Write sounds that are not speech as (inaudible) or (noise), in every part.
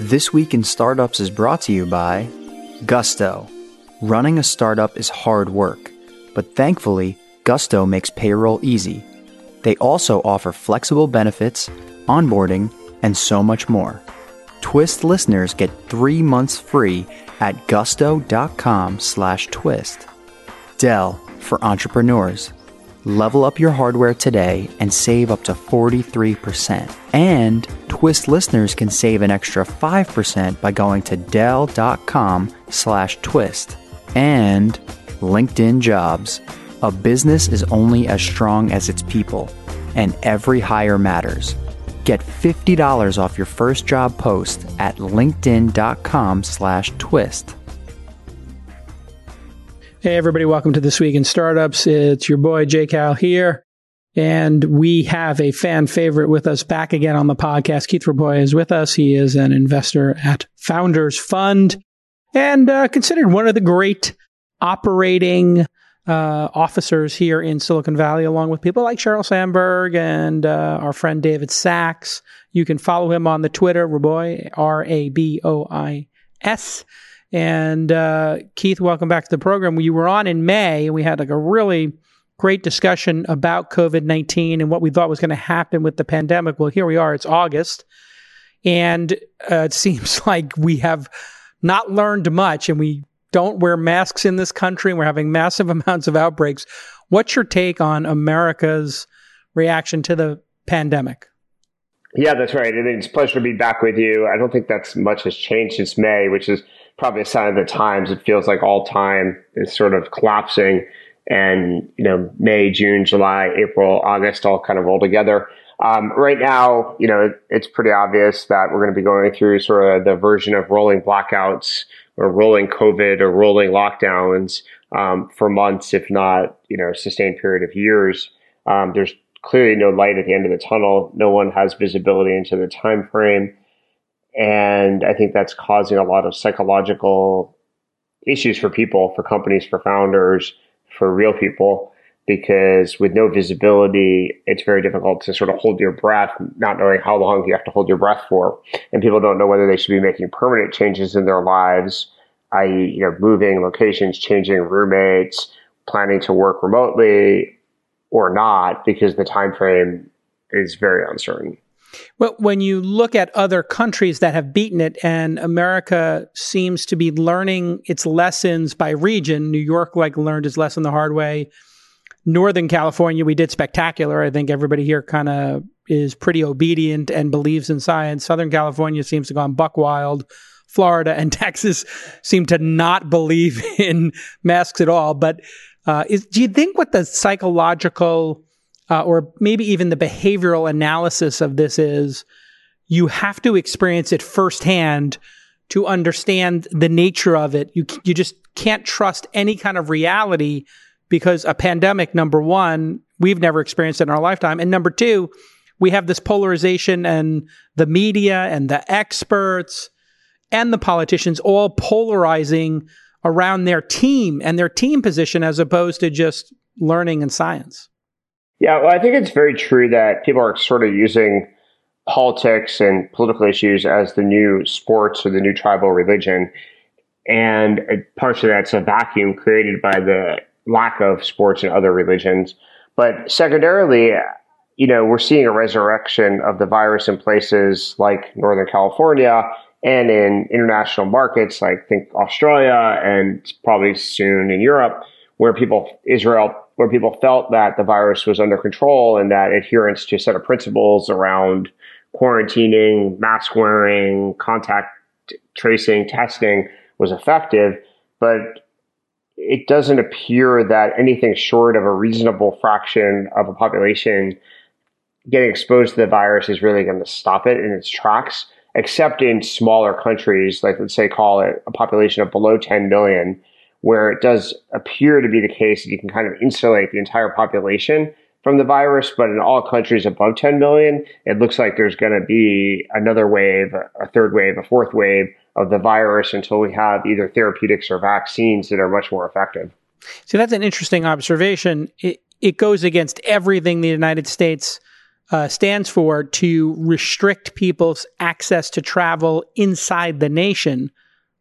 This Week in Startups is brought to you by Gusto. Running a startup is hard work, but thankfully, Gusto makes payroll easy. They also offer flexible benefits, onboarding, and so much more. Twist listeners get three months free at gusto.com slash twist. Dell for entrepreneurs. Level up your hardware today and save up to 43%. And Twist listeners can save an extra 5% by going to Dell.com slash twist. And LinkedIn Jobs. A business is only as strong as its people, and every hire matters. Get $50 off your first job post at linkedin.com slash twist. Hey, everybody, welcome to This Week in Startups. It's your boy, Jay Cal here. And we have a fan favorite with us back again on the podcast. Keith Rabois is with us. He is an investor at Founders Fund and uh, considered one of the great operating uh, officers here in Silicon Valley, along with people like Sheryl Sandberg and uh, our friend David Sacks. You can follow him on the Twitter, Rabois, R A B O I S. And uh, Keith, welcome back to the program. We were on in May, and we had like a really great discussion about COVID nineteen and what we thought was going to happen with the pandemic. Well, here we are. It's August, and uh, it (laughs) seems like we have not learned much, and we don't wear masks in this country, and we're having massive (laughs) amounts of outbreaks. What's your take on America's reaction to the pandemic? Yeah, that's right. And it's a pleasure to be back with you. I don't think that's much has changed since May, which is probably a sign of the times. It feels like all time is sort of collapsing and, you know, May, June, July, April, August all kind of roll together. Um, right now, you know, it's pretty obvious that we're going to be going through sort of the version of rolling blackouts or rolling COVID or rolling lockdowns um, for months, if not, you know, sustained period of years. Um, there's clearly no light at the end of the tunnel. No one has visibility into the time frame. And I think that's causing a lot of psychological issues for people, for companies, for founders, for real people, because with no visibility, it's very difficult to sort of hold your breath, not knowing how long you have to hold your breath for. And people don't know whether they should be making permanent changes in their lives, i.e., you know, moving locations, changing roommates, planning to work remotely or not, because the time frame is very uncertain. Well, when you look at other countries that have beaten it, and America seems to be learning its lessons by region, New York like learned its lesson the hard way. Northern California, we did spectacular. I think everybody here kind of is pretty obedient and believes in science. Southern California seems to have gone buck wild. Florida and (laughs) Texas seem to not believe in masks at all. But uh, is, do you think what the psychological uh, or maybe even the behavioral analysis of this is you have to experience it firsthand to understand the nature of it. You, you just can't trust any kind of reality because a pandemic, number one, we've never experienced it in our lifetime. And number two, we have this polarization and the media and the experts and the politicians all polarizing around their team and their team position as opposed to just learning and science. Yeah, well, I think it's very true that people are sort of using politics and political issues as the new sports or the new tribal religion. And partially that's a vacuum created by the lack of sports in other religions. But secondarily, you know, we're seeing a resurrection of the virus in places like Northern California and in international markets like think Australia and probably soon in Europe, where people, Israel where people felt that the virus was under control and that adherence to a set of principles around quarantining, mask wearing, contact tracing, testing was effective. But it doesn't appear that anything short of a reasonable fraction of a population getting exposed to the virus is really going to stop it in its tracks, except in smaller countries, like let's say call it a population of below 10 million, where it does appear to be the case that you can kind of insulate the entire population from the virus. But in all countries above 10 million, it looks like there's going to be another wave, a third wave, a fourth wave of the virus until we have either therapeutics or vaccines that are much more effective. See, that's an interesting observation. It, it goes against everything the United States uh, stands for to restrict people's access to travel inside the nation.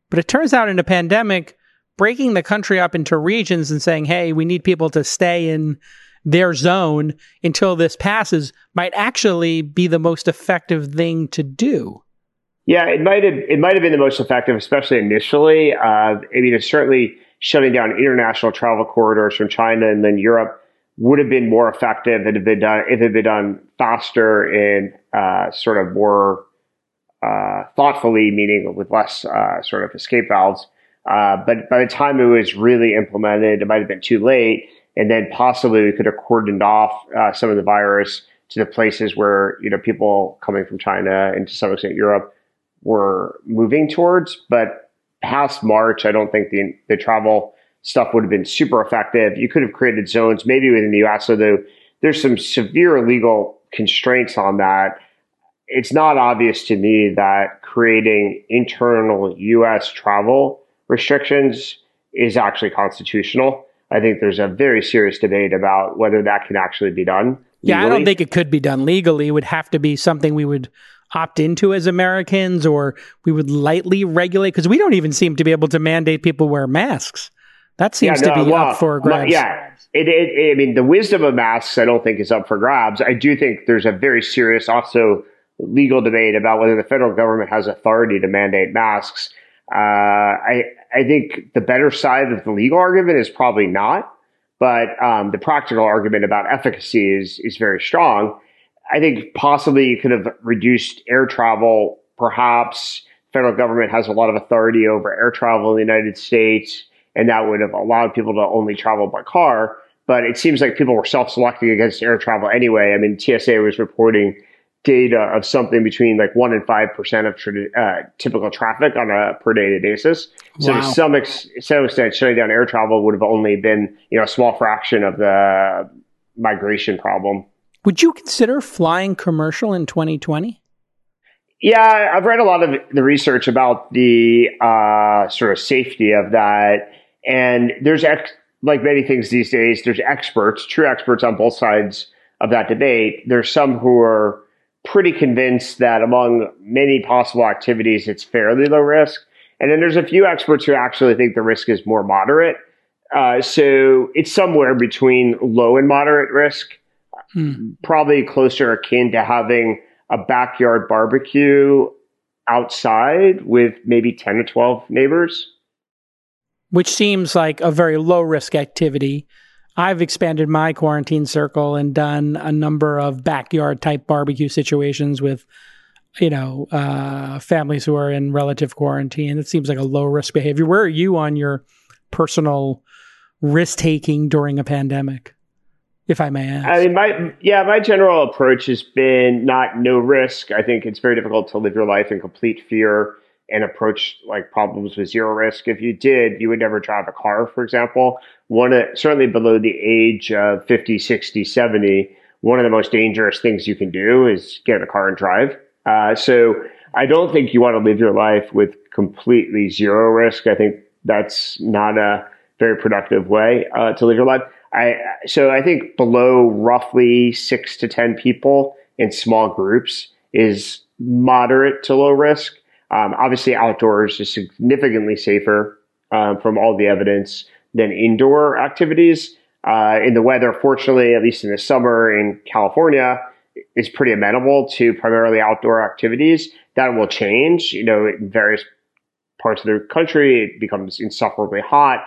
But it turns out in a pandemic, breaking the country up into regions and saying, hey, we need people to stay in their zone until this passes might actually be the most effective thing to do. Yeah, it might have it might have been the most effective, especially initially. Uh, I mean, it's certainly shutting down international travel corridors from China and then Europe would have been more effective if it had been done if it had been done faster and uh, sort of more uh, thoughtfully, meaning with less uh, sort of escape valves. Uh, but by the time it was really implemented, it might have been too late, and then possibly we could have cordoned off uh, some of the virus to the places where you know people coming from China and to some extent Europe were moving towards. But past March, I don't think the the travel stuff would have been super effective. You could have created zones maybe within the US, although there's some severe legal constraints on that. It's not obvious to me that creating internal US travel restrictions is actually constitutional. I think there's a very serious debate about whether that can actually be done. Legally. Yeah, I don't think it could be done legally. It would have to be something we would opt into as Americans or we would lightly regulate because we don't even seem to be able to mandate people wear masks. That seems yeah, no, to be well, up for grabs. Yeah. It, it, I mean, the wisdom of masks, I don't think is up for grabs. I do think there's a very serious, also legal debate about whether the federal government has authority to mandate masks. Uh, I, I think the better side of the legal argument is probably not, but um, the practical argument about efficacy is is very strong. I think possibly you could have reduced air travel. Perhaps federal government has a lot of authority over air travel in the United States, and that would have allowed people to only travel by car. But it seems like people were self-selecting against air travel anyway. I mean, TSA was reporting data of something between like one and five percent of uh, typical traffic on a per day basis. So wow. to some, ex- some extent, shutting down air travel would have only been you know a small fraction of the migration problem. Would you consider flying commercial in 2020? Yeah, I've read a lot of the research about the uh, sort of safety of that, and there's ex- like many things these days. There's experts, true experts on both sides of that debate. There's some who are pretty convinced that among many possible activities, it's fairly low risk. And then there's a few experts who actually think the risk is more moderate. Uh, so it's somewhere between low and moderate risk, hmm. probably closer akin to having a backyard barbecue outside with maybe 10 or 12 neighbors. Which seems like a very low risk activity. I've expanded my quarantine circle and done a number of backyard type barbecue situations with, you know, uh, families who are in relative quarantine. It seems like a low risk behavior. Where are you on your personal risk taking during a pandemic? If I may ask. I mean, my yeah, my general approach has been not no risk. I think it's very difficult to live your life in complete fear and approach like problems with zero risk. If you did, you would never drive a car, for example. One, certainly below the age of 50, 60, 70, one of the most dangerous things you can do is get in a car and drive. Uh, so I don't think you want to live your life with completely zero risk. I think that's not a very productive way uh, to live your life. I, so I think below roughly six to 10 people in small groups is moderate to low risk. Um, obviously, outdoors is significantly safer um, from all the evidence than indoor activities. Uh, in the weather, fortunately, at least in the summer in California, is pretty amenable to primarily outdoor activities. That will change. You know, in various parts of the country, it becomes insufferably hot.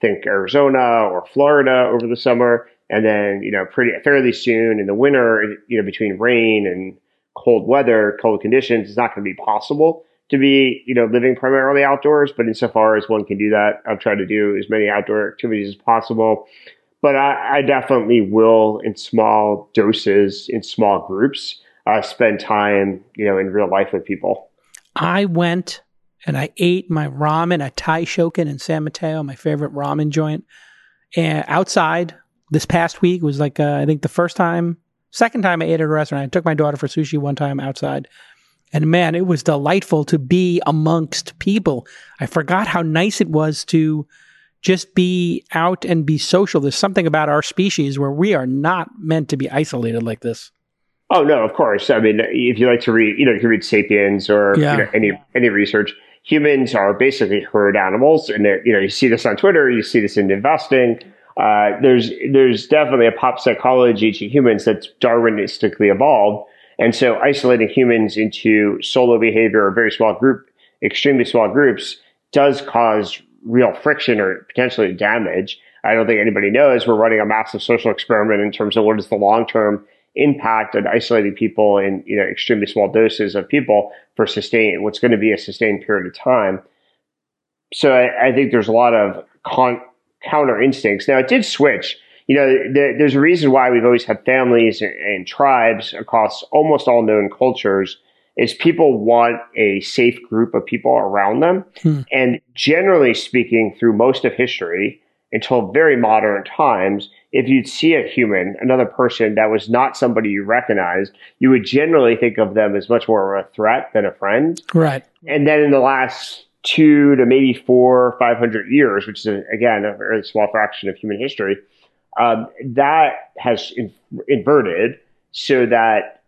Think Arizona or Florida over the summer, and then you know, pretty fairly soon in the winter, you know, between rain and cold weather, cold conditions, it's not going to be possible to be, you know, living primarily outdoors, but insofar as one can do that, I've tried to do as many outdoor activities as possible. But I, I definitely will, in small doses, in small groups, uh, spend time, you know, in real life with people. I went and I ate my ramen at Taishoken in San Mateo, my favorite ramen joint, and outside this past week was like uh, I think the first time, second time I ate at a restaurant. I took my daughter for sushi one time outside. And man, it was delightful to be amongst people. I forgot how nice it was to just be out and be social. There's something about our species where we are not meant to be isolated like this. Oh no, of course. I mean, if you like to read, you know, you read *Sapiens* or Yeah. you know, any any research. Humans are basically herd animals, and you know, you see this on Twitter, you see this in investing. Uh, there's there's definitely a pop psychology to humans that's Darwinistically evolved, and so isolating humans into solo behavior or very small group, extremely small groups, does cause real friction or potentially damage. I don't think anybody knows we're running a massive social experiment in terms of what is the long term impact of isolating people in you know extremely small doses of people for sustain what's going to be a sustained period of time. So I, I think there's a lot of con- counter instincts. Now it did switch. You know, there, there's a reason why we've always had families and, and tribes across almost all known cultures. Is people want a safe group of people around them, Hmm. and generally speaking, through most of history until very modern times, if you'd see a human, another person that was not somebody you recognized, you would generally think of them as much more of a threat than a friend. Right. And then in the last two to maybe four or five hundred years, which is again a very small fraction of human history, um, that has in, inverted so that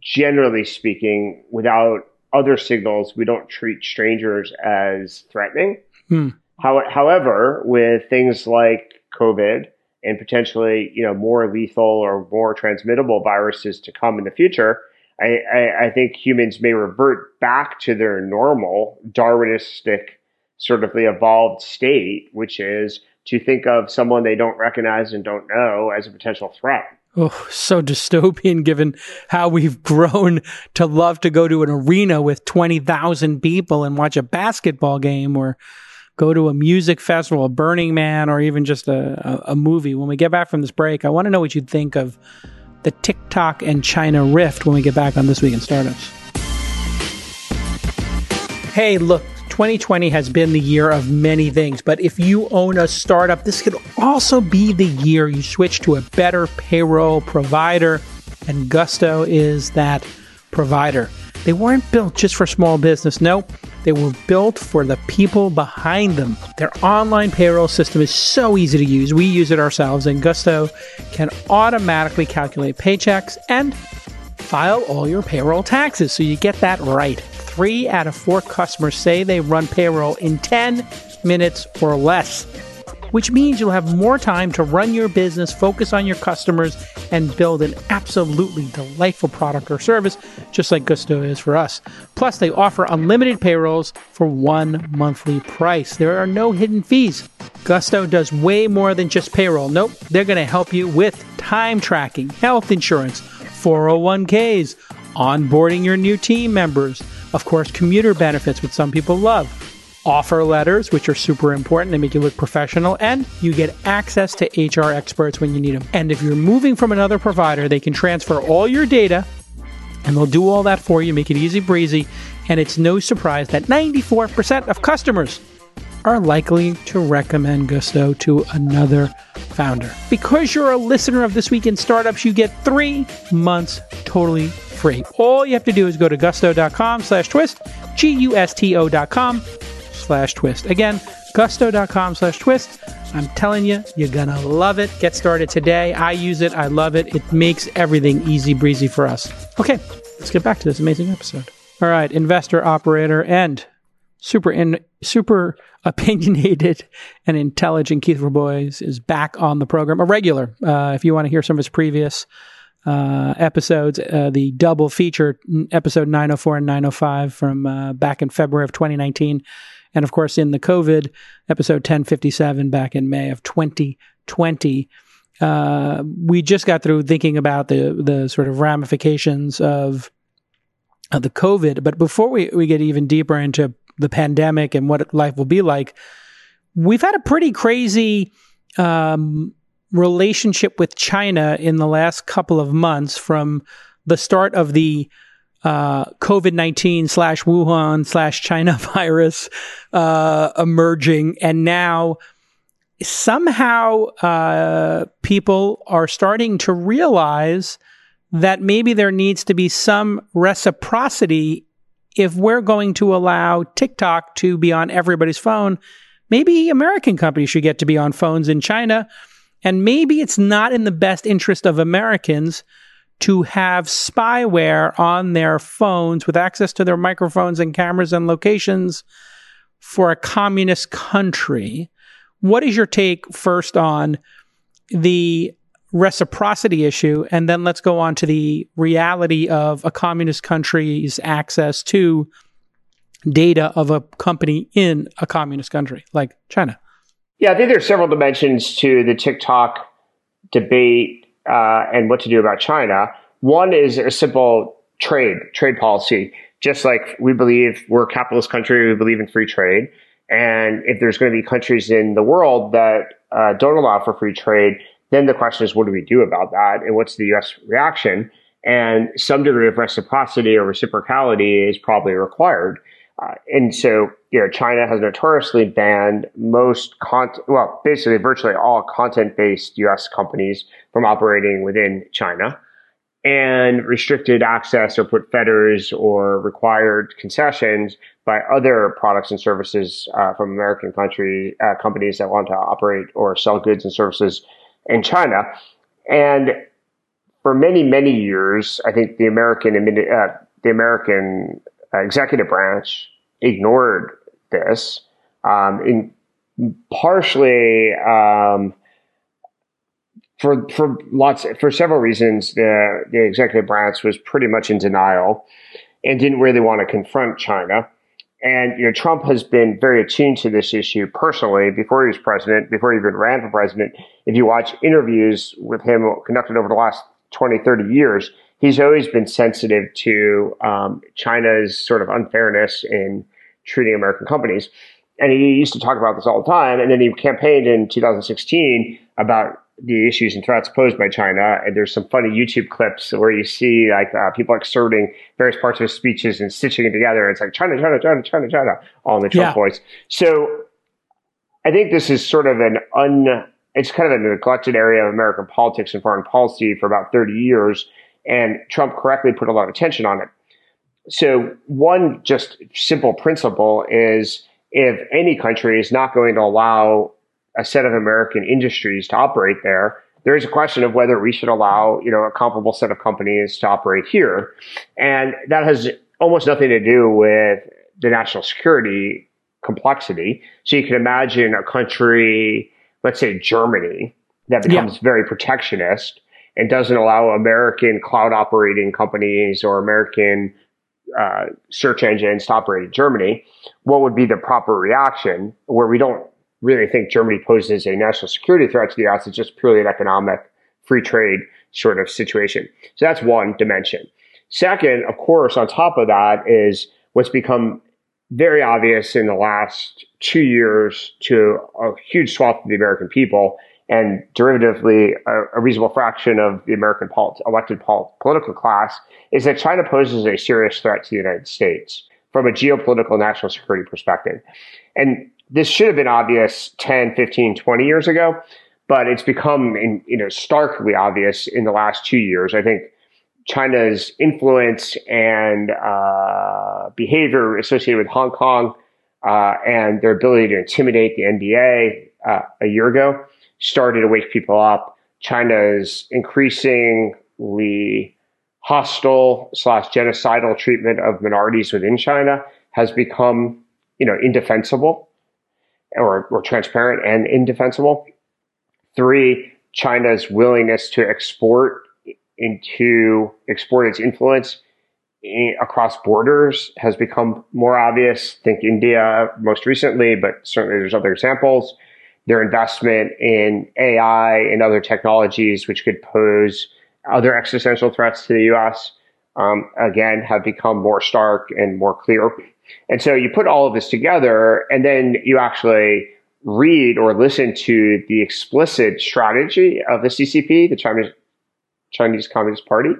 generally speaking, without other signals, we don't treat strangers as threatening. Hmm. How, however, with things like COVID and potentially, you know, more lethal or more transmittable viruses to come in the future, I, I, I think humans may revert back to their normal Darwinistic sort of the evolved state, which is to think of someone they don't recognize and don't know as a potential threat. Oh, so dystopian given how we've grown to love to go to an arena with 20,000 people and watch a basketball game or go to a music festival, a Burning Man, or even just a, a, a movie. When we get back from this break, I want to know what you'd think of the TikTok and China rift when we get back on This Week in Startups. Hey, look, 2020 has been the year of many things, but if you own a startup, this could also be the year you switch to a better payroll provider, and Gusto is that provider. They weren't built just for small business. No, they were built for the people behind them. Their online payroll system is so easy to use. We use it ourselves, and Gusto can automatically calculate paychecks and file all your payroll taxes so you get that right. Three out of four customers say they run payroll in 10 minutes or less, which means you'll have more time to run your business, focus on your customers, and build an absolutely delightful product or service, just like Gusto is for us. Plus, they offer unlimited payrolls for one monthly price. There are no hidden fees. Gusto does way more than just payroll. Nope, they're going to help you with time tracking, health insurance, 401ks, onboarding your new team members, of course, commuter benefits, which some people love, offer letters, which are super important. They make you look professional, and you get access to HR experts when you need them. And if you're moving from another provider, they can transfer all your data and they'll do all that for you, make it easy breezy. And it's no surprise that 94% of customers are likely to recommend Gusto to another founder. Because you're a listener of This Week in Startups, you get three months totally free. All you have to do is go to gusto.com slash twist, G-U-S-T-O dot com slash twist. Again, gusto.com slash twist. I'm telling you, you're gonna love it. Get started today. I use it. I love it. It makes everything easy breezy for us. Okay, let's get back to this amazing episode. All right, investor, operator, and super in super (laughs) opinionated and intelligent Keith Rabois is back on the program, a regular. Uh, if you want to hear some of his previous uh, episodes, uh, the double feature episode 904 and 905 from uh, back in February of 2019, and of course in the COVID episode 1057 back in May of 2020. Uh, we just got through thinking about the the sort of ramifications of of the COVID. But before we, we get even deeper into the pandemic and what life will be like, we've had a pretty crazy um, relationship with China in the last couple of months from the start of the uh, COVID 19 slash Wuhan slash China (laughs) virus uh, emerging. And now somehow uh, people are starting to realize that maybe there needs to be some reciprocity if we're going to allow TikTok to be on everybody's phone. Maybe American companies should get to be on phones in China. And maybe it's not in the best interest of Americans to have spyware on their phones with access to their microphones and cameras and locations for a communist country. What is your take first on the reciprocity issue? And then let's go on to the reality of a communist country's access to data of a company in a communist country like China. Yeah, I think there's several dimensions to the TikTok debate uh, and what to do about China. One is a simple trade, trade policy. Just like we believe we're a capitalist country, we believe in free trade. And if there's going to be countries in the world that uh, don't allow for free trade, then the question is, what do we do about that? And what's the U.S. reaction? And some degree of reciprocity or reciprocality is probably required. Uh, and so, you know, China has notoriously banned most content, well, basically virtually all content based US companies from operating within China and restricted access or put fetters or required concessions by other products and services uh, from American country uh, companies that want to operate or sell goods and services in China. And for many, many years, I think the American uh, the American executive branch ignored this, um, in partially um, for for lots for several reasons. The the executive branch was pretty much in denial and didn't really want to confront China. And you know, Trump has been very attuned to this issue personally before he was president, before he even ran for president. If you watch interviews with him conducted over the last 20, 30 years, he's always been sensitive to um, China's sort of unfairness in treating American companies. And he used to talk about this all the time. And then he campaigned in 2016 about the issues and threats posed by China. And there's some funny YouTube clips where you see like uh, people excerpting various parts of his speeches and stitching it together. It's like China, China, China, China, China, all in the Trump yeah. voice. So I think this is sort of an un, it's kind of a neglected area of American politics and foreign policy for about 30 years. And Trump correctly put a lot of attention on it. So one just simple principle is if any country is not going to allow a set of American industries to operate there, there is a question of whether we should allow, you know, a comparable set of companies to operate here. And that has almost nothing to do with the national security complexity. So you can imagine a country, let's say Germany, that becomes yeah. very protectionist and doesn't allow American cloud operating companies or American uh, search engines to operate in Germany. What would be the proper reaction where we don't really think Germany poses a national security threat to the US? It's just purely an economic free trade sort of situation. So that's one dimension. Second, of course, on top of that is what's become very obvious in the last two years to a huge swath of the American people and derivatively a, a reasonable fraction of the American elected pol- political class is that China poses a serious threat to the United States from a geopolitical national security perspective. And this should have been obvious 10, 15, 20 years ago, but it's become in, you know starkly obvious in the last two years. I think China's influence and uh, behavior associated with Hong Kong uh, and their ability to intimidate the NBA uh, a year ago started to wake people up. China's increasingly hostile slash genocidal treatment of minorities within China has become, you know, indefensible or, or transparent and indefensible. Three, China's willingness to export into export its influence across borders has become more obvious. Think India most recently, but certainly there's other examples their investment in AI and other technologies, which could pose other existential threats to the U.S., um, again, have become more stark and more clear. And so you put all of this together, and then you actually read or listen to the explicit strategy of the CCP, the Chinese, Chinese Communist Party.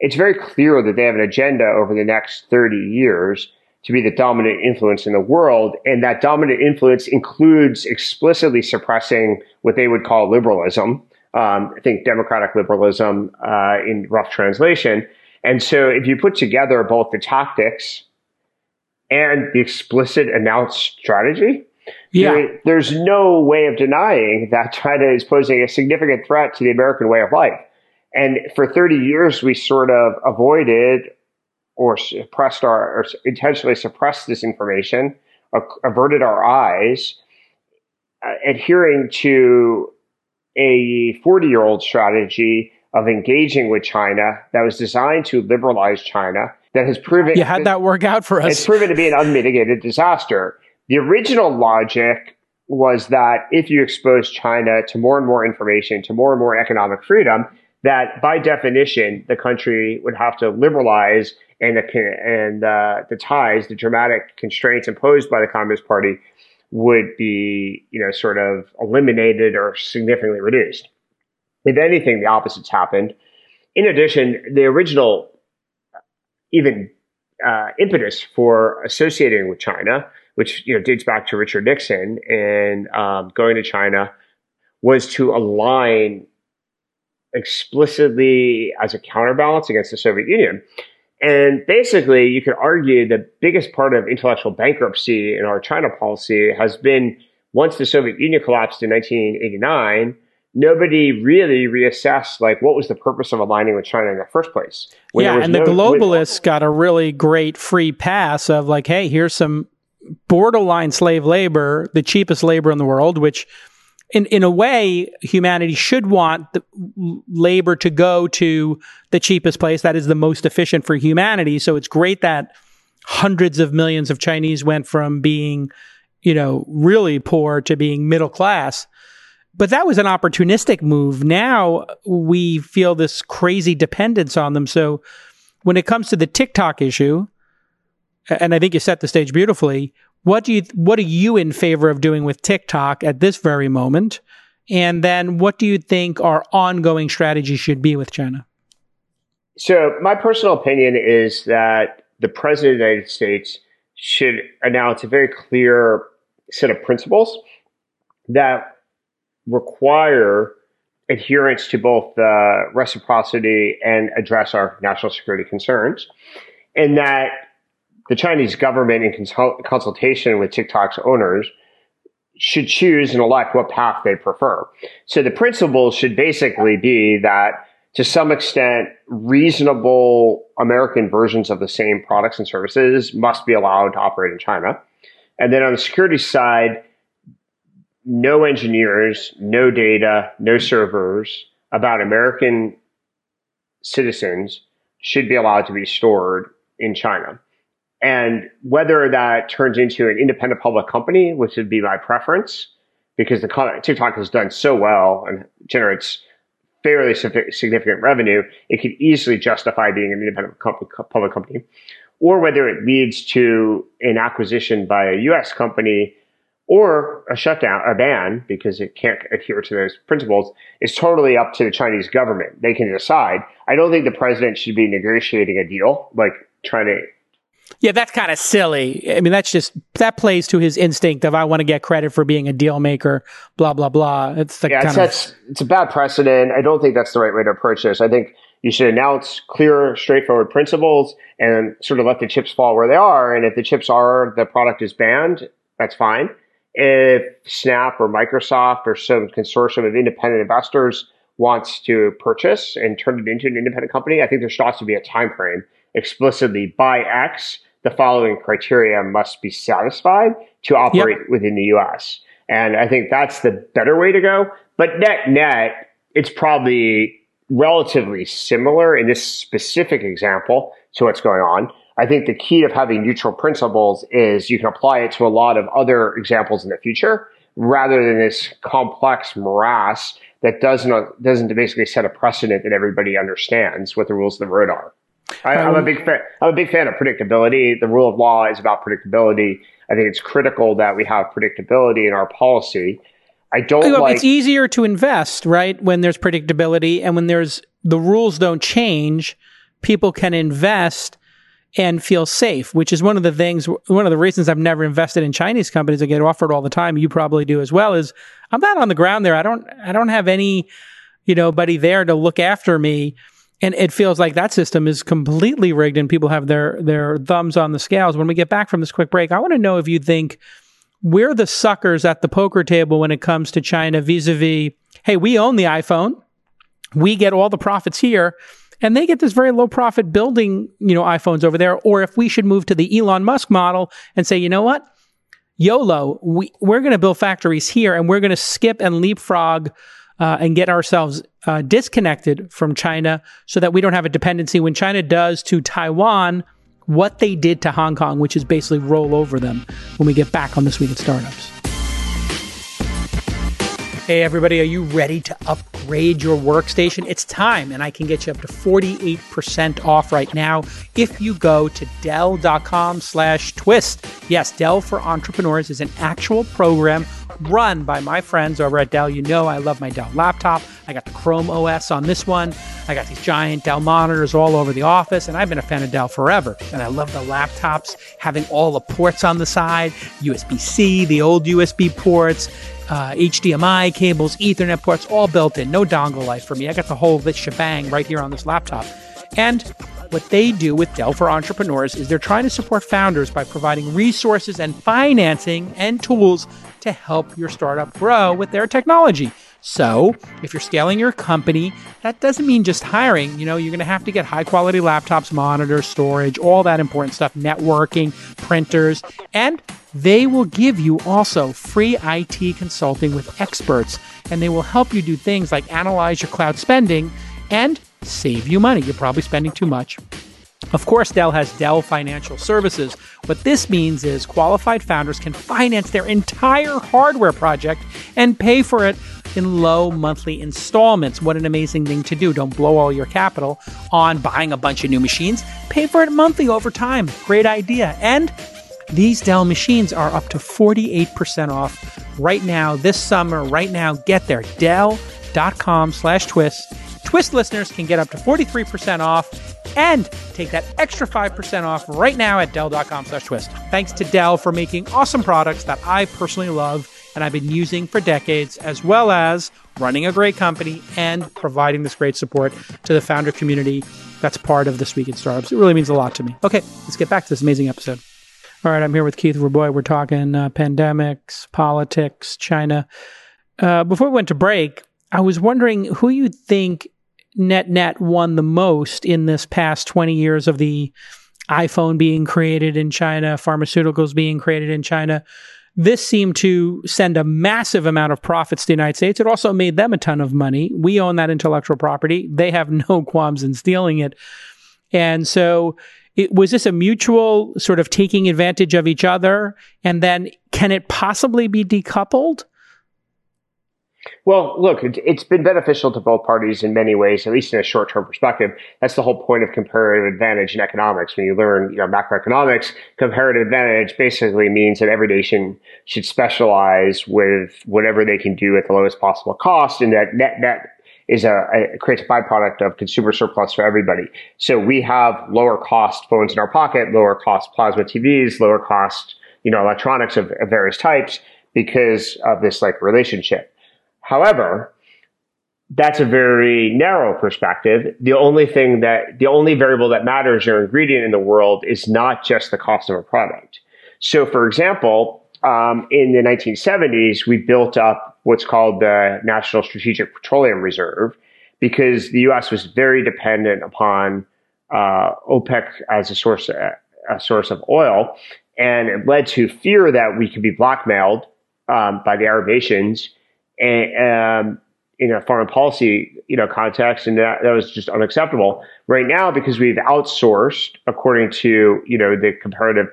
It's very clear that they have an agenda over the next 30 years to be the dominant influence in the world. And that dominant influence includes explicitly suppressing what they would call liberalism. Um, I think democratic liberalism uh, in rough translation. And so if you put together both the tactics and the explicit announced strategy, yeah. There, there's no way of denying that China is posing a significant threat to the American way of life. And for 30 years, we sort of avoided or suppressed our, or intentionally suppressed this information, averted our eyes, uh, adhering to a 40 year old strategy of engaging with China that was designed to liberalize China that has proven. You had that work out for us. It's proven to be an unmitigated disaster. The original logic was that if you expose China to more and more information, to more and more economic freedom, that by definition, the country would have to liberalize and the, and uh, the ties, the dramatic constraints imposed by the Communist Party would be, you know, sort of eliminated or significantly reduced. If anything, the opposite's happened. In addition, the original even uh, impetus for associating with China, which you know dates back to Richard Nixon and um, going to China, was to align explicitly as a counterbalance against the Soviet Union. And basically, you could argue the biggest part of intellectual bankruptcy in our China policy has been once the Soviet Union collapsed in 1989, nobody really reassessed like what was the purpose of aligning with China in the first place. yeah, and no, the globalists when, got a really great free pass of like, hey, here's some borderline slave labor, the cheapest labor in the world, which in in a way humanity should want the labor to go to the cheapest place that is the most efficient for humanity. So it's great that hundreds of millions of Chinese went from being, you know, really poor to being middle class but that was an opportunistic move. Now we feel this crazy dependence on them. So when it comes to the TikTok issue, and I think you set the stage beautifully, what do you what are you in favor of doing with TikTok at this very moment? And then what do you think our ongoing strategy should be with China? So my personal opinion is that the president of the United States should announce a very clear set of principles that require adherence to both the reciprocity and address our national security concerns, and that the Chinese government, in consult- consultation with TikTok's owners, should choose and elect what path they prefer. So the principles should basically be that to some extent, reasonable American versions of the same products and services must be allowed to operate in China. And then on the security side, no engineers, no data, no servers about American citizens should be allowed to be stored in China. And whether that turns into an independent public company, which would be my preference, because the TikTok has done so well and generates fairly significant revenue, it could easily justify being an independent public company. Or whether it leads to an acquisition by a US company or a shutdown, a ban, because it can't adhere to those principles, is totally up to the Chinese government. They can decide. I don't think the president should be negotiating a deal, like trying to. Yeah, that's kind of silly. I mean, that's just that plays to his instinct of I want to get credit for being a deal maker, blah blah blah. It's the yeah, kind it's, of, it's a bad precedent. I don't think that's the right way to approach this. I think you should announce clear, straightforward principles and sort of let the chips fall where they are. And if the chips are the product is banned, that's fine if Snap or Microsoft or some consortium of independent investors wants to purchase and turn it into an independent company, I think there should also be a time frame explicitly by X. The following criteria must be satisfied to operate yep. within the US. And I think that's the better way to go. But net net, it's probably relatively similar in this specific example to what's going on. I think the key of having neutral principles is you can apply it to a lot of other examples in the future rather than this complex morass that doesn't doesn't basically set a precedent that everybody understands what the rules of the road are. I, am a um, big fan. I'm a big fan of predictability. The rule of law is about predictability. I think it's critical that we have predictability in our policy. I don't well, like. It's easier to invest, right, when there's predictability and when there's the rules don't change. People can invest and feel safe, which is one of the things, one of the reasons I've never invested in Chinese companies that get offered all the time. You probably do as well. Is I'm not on the ground there. I don't, I don't have any, you know, buddy there to look after me. And it feels like that system is completely rigged and people have their, their thumbs on the scales. When we get back from this quick break, I want to know if you think we're the suckers at the poker table when it comes to China vis a vis, hey, we own the iPhone. we get all the profits here and they get this very low profit building, you know, iPhones over there. Or if we should move to the Elon Musk model and say, you know what? YOLO, we, we're going to build factories here and we're going to skip and leapfrog uh, and get ourselves uh, disconnected from China so that we don't have a dependency when China does to Taiwan what they did to Hong Kong, which is basically roll over them when we get back on This Week in Startups. Hey, everybody, are you ready to upgrade your workstation? It's time, and I can get you up to 48% off right now if you go to Dell.com slash twist. Yes, Dell for Entrepreneurs is an actual program run by my friends over at Dell. You know I love my Dell laptop. I got the Chrome OS on this one. I got these giant Dell monitors all over the office, and I've been a fan of Dell forever. And I love the laptops having all the ports on the side USB C, the old USB ports, uh, HDMI cables, Ethernet ports, all built in. No dongle life for me. I got the whole this shebang right here on this laptop. And what they do with Dell for Entrepreneurs is they're trying to support founders by providing resources and financing and tools to help your startup grow with their technology. So, if you're scaling your company, that doesn't mean just hiring. You know, you're going to have to get high quality laptops, monitors, storage, all that important stuff, networking, printers, and they will give you also free IT consulting with experts, and they will help you do things like analyze your cloud spending and save you money. You're probably spending too much. Of course, Dell has Dell Financial Services. What this means is qualified founders can finance their entire hardware project and pay for it in low monthly installments. What an amazing thing to do. Don't blow all your capital on buying a bunch of new machines. Pay for it monthly over time. Great idea. And these Dell machines are up to 48% off right now this summer. Right now, get there. Dell.com slash twist. Twist listeners can get up to 43% off and take that extra 5% off right now at Dell.com slash twist. Thanks to Dell for making awesome products that I personally love and I've been using for decades, as well as running a great company and providing this great support to the founder community that's part of This Week in Startups. It really means a lot to me. Okay, let's get back to this amazing episode. All right, I'm here with Keith Rabois. We're talking uh, pandemics, politics, China. Uh, before we went to break, I was wondering who you think net net won the most in this past 20 years of the iPhone being created in China, pharmaceuticals being created in China. This seemed to send a massive amount of profits to the United States. It also made them a ton of money. We own that intellectual property. They have (laughs) no qualms in stealing it. And so it, was this a mutual sort of taking advantage of each other? And then can it possibly be decoupled? Well, look, it's been beneficial to both parties in many ways, at least in a short term perspective. That's the whole point of comparative advantage in economics. When you learn, you know, macroeconomics, comparative advantage basically means that every nation should specialize with whatever they can do at the lowest possible cost and that net net is a, a, creates a byproduct of consumer surplus for everybody. So we have lower cost phones in our pocket, lower cost plasma TVs, lower cost, you know, electronics of, of various types because of this like relationship. However, that's a very narrow perspective. The only thing that, the only variable that matters your ingredient in the world is not just the cost of a product. So, for example, um, in the 1970s, we built up what's called the National Strategic Petroleum Reserve because the U.S. was very dependent upon uh, OPEC as a source, a source of oil, and it led to fear that we could be blackmailed um, by the Arab nations and, um, in a foreign policy, you know, context, and that, that was just unacceptable. Right now, because we've outsourced, according to you know the comparative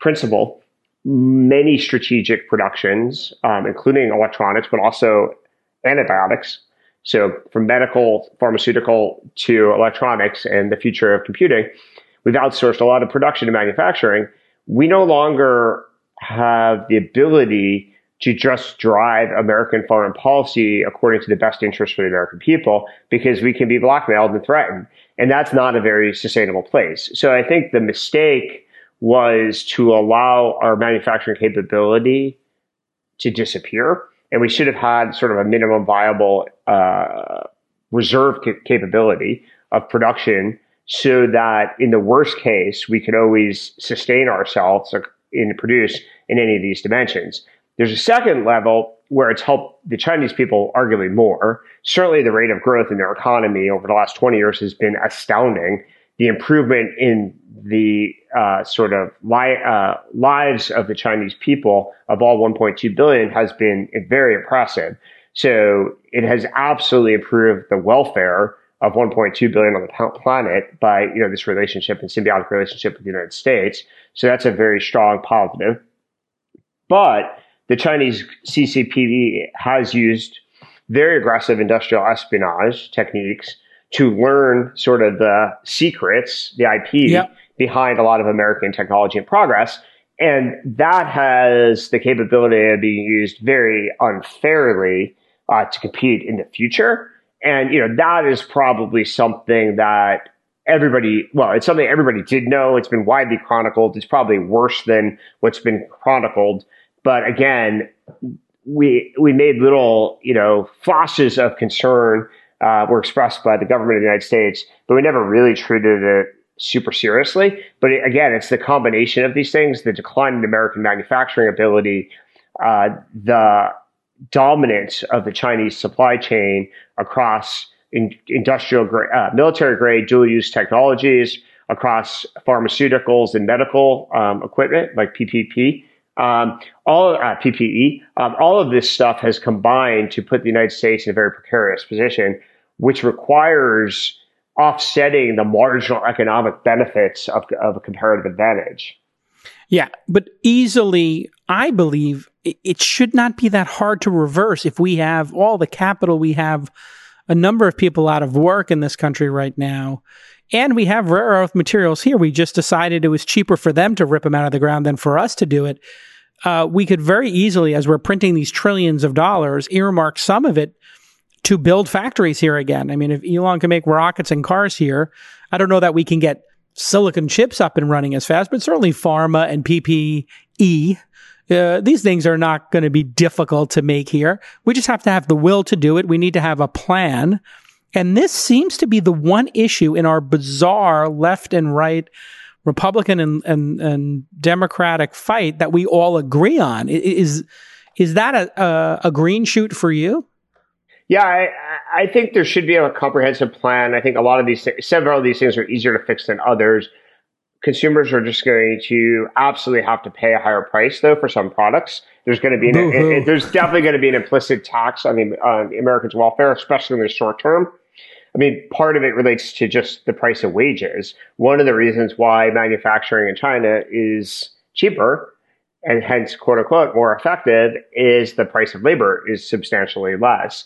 principle, many strategic productions, um, including electronics, but also antibiotics. So from medical, pharmaceutical to electronics and the future of computing, we've outsourced a lot of production and manufacturing. We no longer have the ability to just drive American foreign policy according to the best interest for the American people because we can be blackmailed and threatened. And that's not a very sustainable place. So I think the mistake was to allow our manufacturing capability to disappear. And we should have had sort of a minimum viable uh, reserve ca- capability of production so that in the worst case, we could always sustain ourselves and produce in any of these dimensions. There's a second level, where it's helped the Chinese people arguably more. Certainly, the rate of growth in their economy over the last 20 years has been astounding. The improvement in the uh, sort of li- uh, lives of the Chinese people of all 1.2 billion has been very impressive. So it has absolutely improved the welfare of 1.2 billion on the planet by you know this relationship and symbiotic relationship with the United States. So that's a very strong positive. But the Chinese CCP has used very aggressive industrial espionage techniques to learn sort of the secrets, the IP yep. behind a lot of American technology and progress. And that has the capability of being used very unfairly uh, to compete in the future. And, you know, that is probably something that everybody, well, it's something everybody did know. It's been widely chronicled. It's probably worse than what's been chronicled. But again, we, we made little, you know, flashes of concern, uh, were expressed by the government of the United States, but we never really treated it super seriously. But it, again, it's the combination of these things, the decline in American manufacturing ability, uh, the dominance of the Chinese supply chain across in, industrial grade, uh, military grade dual use technologies, across pharmaceuticals and medical um, equipment like PPP. Um, all uh, PPE, um, all of this stuff has combined to put the United States in a very precarious position, which requires offsetting the marginal economic benefits of, of a comparative advantage. Yeah, but easily, I believe it should not be that hard to reverse if we have all the capital we have a number of people out of work in this country right now and we have rare earth materials here we just decided it was cheaper for them to rip them out of the ground than for us to do it uh, we could very easily as we're printing these trillions of dollars earmark some of it to build factories here again i mean if elon can make rockets and cars here i don't know that we can get silicon chips up and running as fast but certainly pharma and ppe uh, these things are not going to be difficult to make here. We just have to have the will to do it. We need to have a plan. And this seems to be the one issue in our bizarre left and right Republican and, and, and Democratic fight that we all agree on. Is, is that a, a, a green shoot for you? Yeah, I, I think there should be a comprehensive plan. I think a lot of these, several of these things are easier to fix than others consumers are just going to absolutely have to pay a higher price though for some products. There's going to be an, it, it, there's definitely going to be an implicit tax on the on Americans' welfare, especially in the short term. I mean, part of it relates to just the price of wages. One of the reasons why manufacturing in China is cheaper and hence quote unquote more effective is the price of labor is substantially less.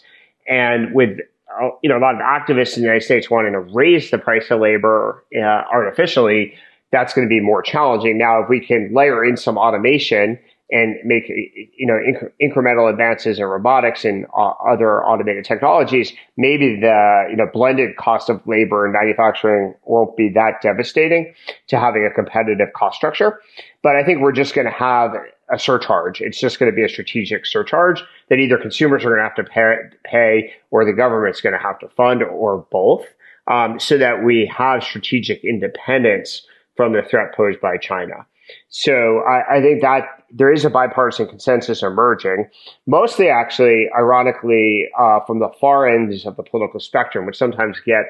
And with uh, you know a lot of activists in the United States wanting to raise the price of labor uh, artificially, that's going to be more challenging. Now, if we can layer in some automation and make you know inc- incremental advances in robotics and uh, other automated technologies, maybe the you know blended cost of labor in manufacturing won't be that devastating to having a competitive cost structure. But I think we're just going to have a surcharge. It's just going to be a strategic surcharge that either consumers are going to have to pay, pay or the government's going to have to fund or both, um, so that we have strategic independence from the threat posed by China. So I, I, think that there is a bipartisan consensus emerging, mostly actually, ironically, uh, from the far ends of the political spectrum, which sometimes get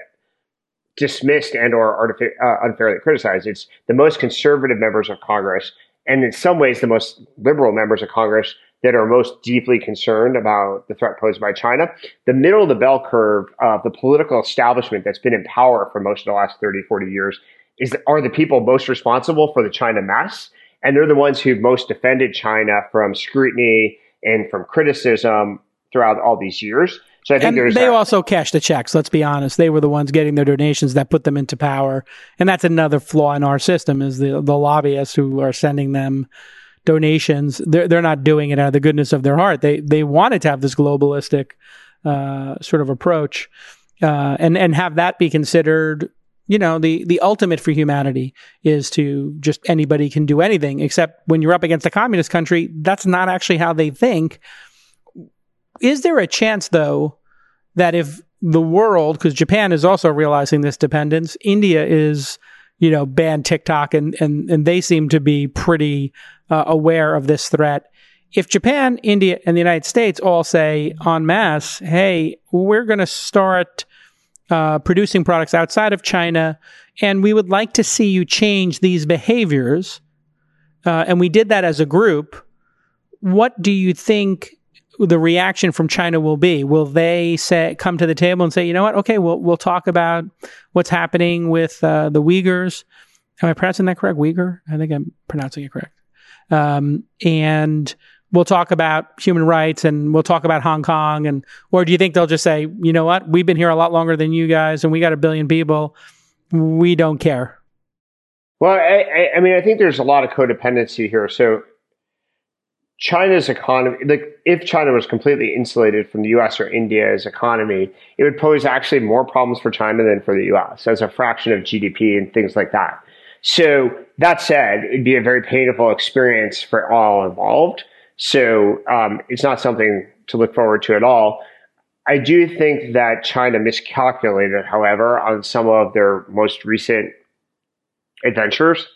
dismissed and or uh, unfairly criticized. It's the most conservative members of Congress, and in some ways, the most liberal members of Congress that are most deeply concerned about the threat posed by China. The middle of the bell curve of the political establishment that's been in power for most of the last 30, 40 years is are the people most responsible for the China mess, and they're the ones who've most defended China from scrutiny and from criticism throughout all these years. So I think and they also cashed the checks. Let's be honest; they were the ones getting their donations that put them into power, and that's another flaw in our system: is the the lobbyists who are sending them donations. They're they're not doing it out of the goodness of their heart. They they wanted to have this globalistic uh, sort of approach, uh, and and have that be considered you know the the ultimate for humanity is to just anybody can do anything except when you're up against a communist country that's not actually how they think. Is there a chance though that if the world because japan is also realizing this dependence india is you know banned tiktok and and and they seem to be pretty uh, aware of this threat. If Japan, India, and the United States all say en masse, hey, we're going to start uh, producing products outside of China, and we would like to see you change these behaviors, uh, and we did that as a group, what do you think the reaction from China will be? Will they say come to the table and say, you know what? Okay, we'll we'll talk about what's happening with uh, the Uyghurs. Am I pronouncing that correct? Uyghur? I think I'm pronouncing it correct. Um, and we'll talk about human rights and we'll talk about Hong Kong and or do you think they'll just say, you know what, we've been here a lot longer than you guys and we got a billion people, we don't care. Well, I, I mean, I think there's a lot of codependency here. So China's economy, like if China was completely insulated from the US or India's economy, it would pose actually more problems for China than for the US as a fraction of GDP and things like that. So that said, it'd be a very painful experience for all involved. So um, it's not something to look forward to at all. I do think that China miscalculated, however, on some of their most recent adventures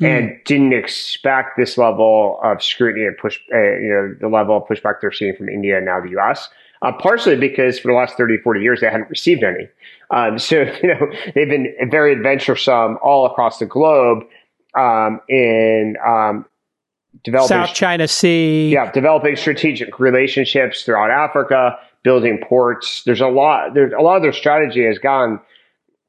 mm. and didn't expect this level of scrutiny and push, uh, you know, the level of pushback they're seeing from India and now the US. Uh, partially because for the last 30, 40 years, they hadn't received any. Um, (laughs) so, you know, they've been very adventuresome all across the globe um, in um, developing South China Sea. Yeah, developing strategic relationships throughout Africa, building ports. There's a lot. There's a lot of their strategy has gone,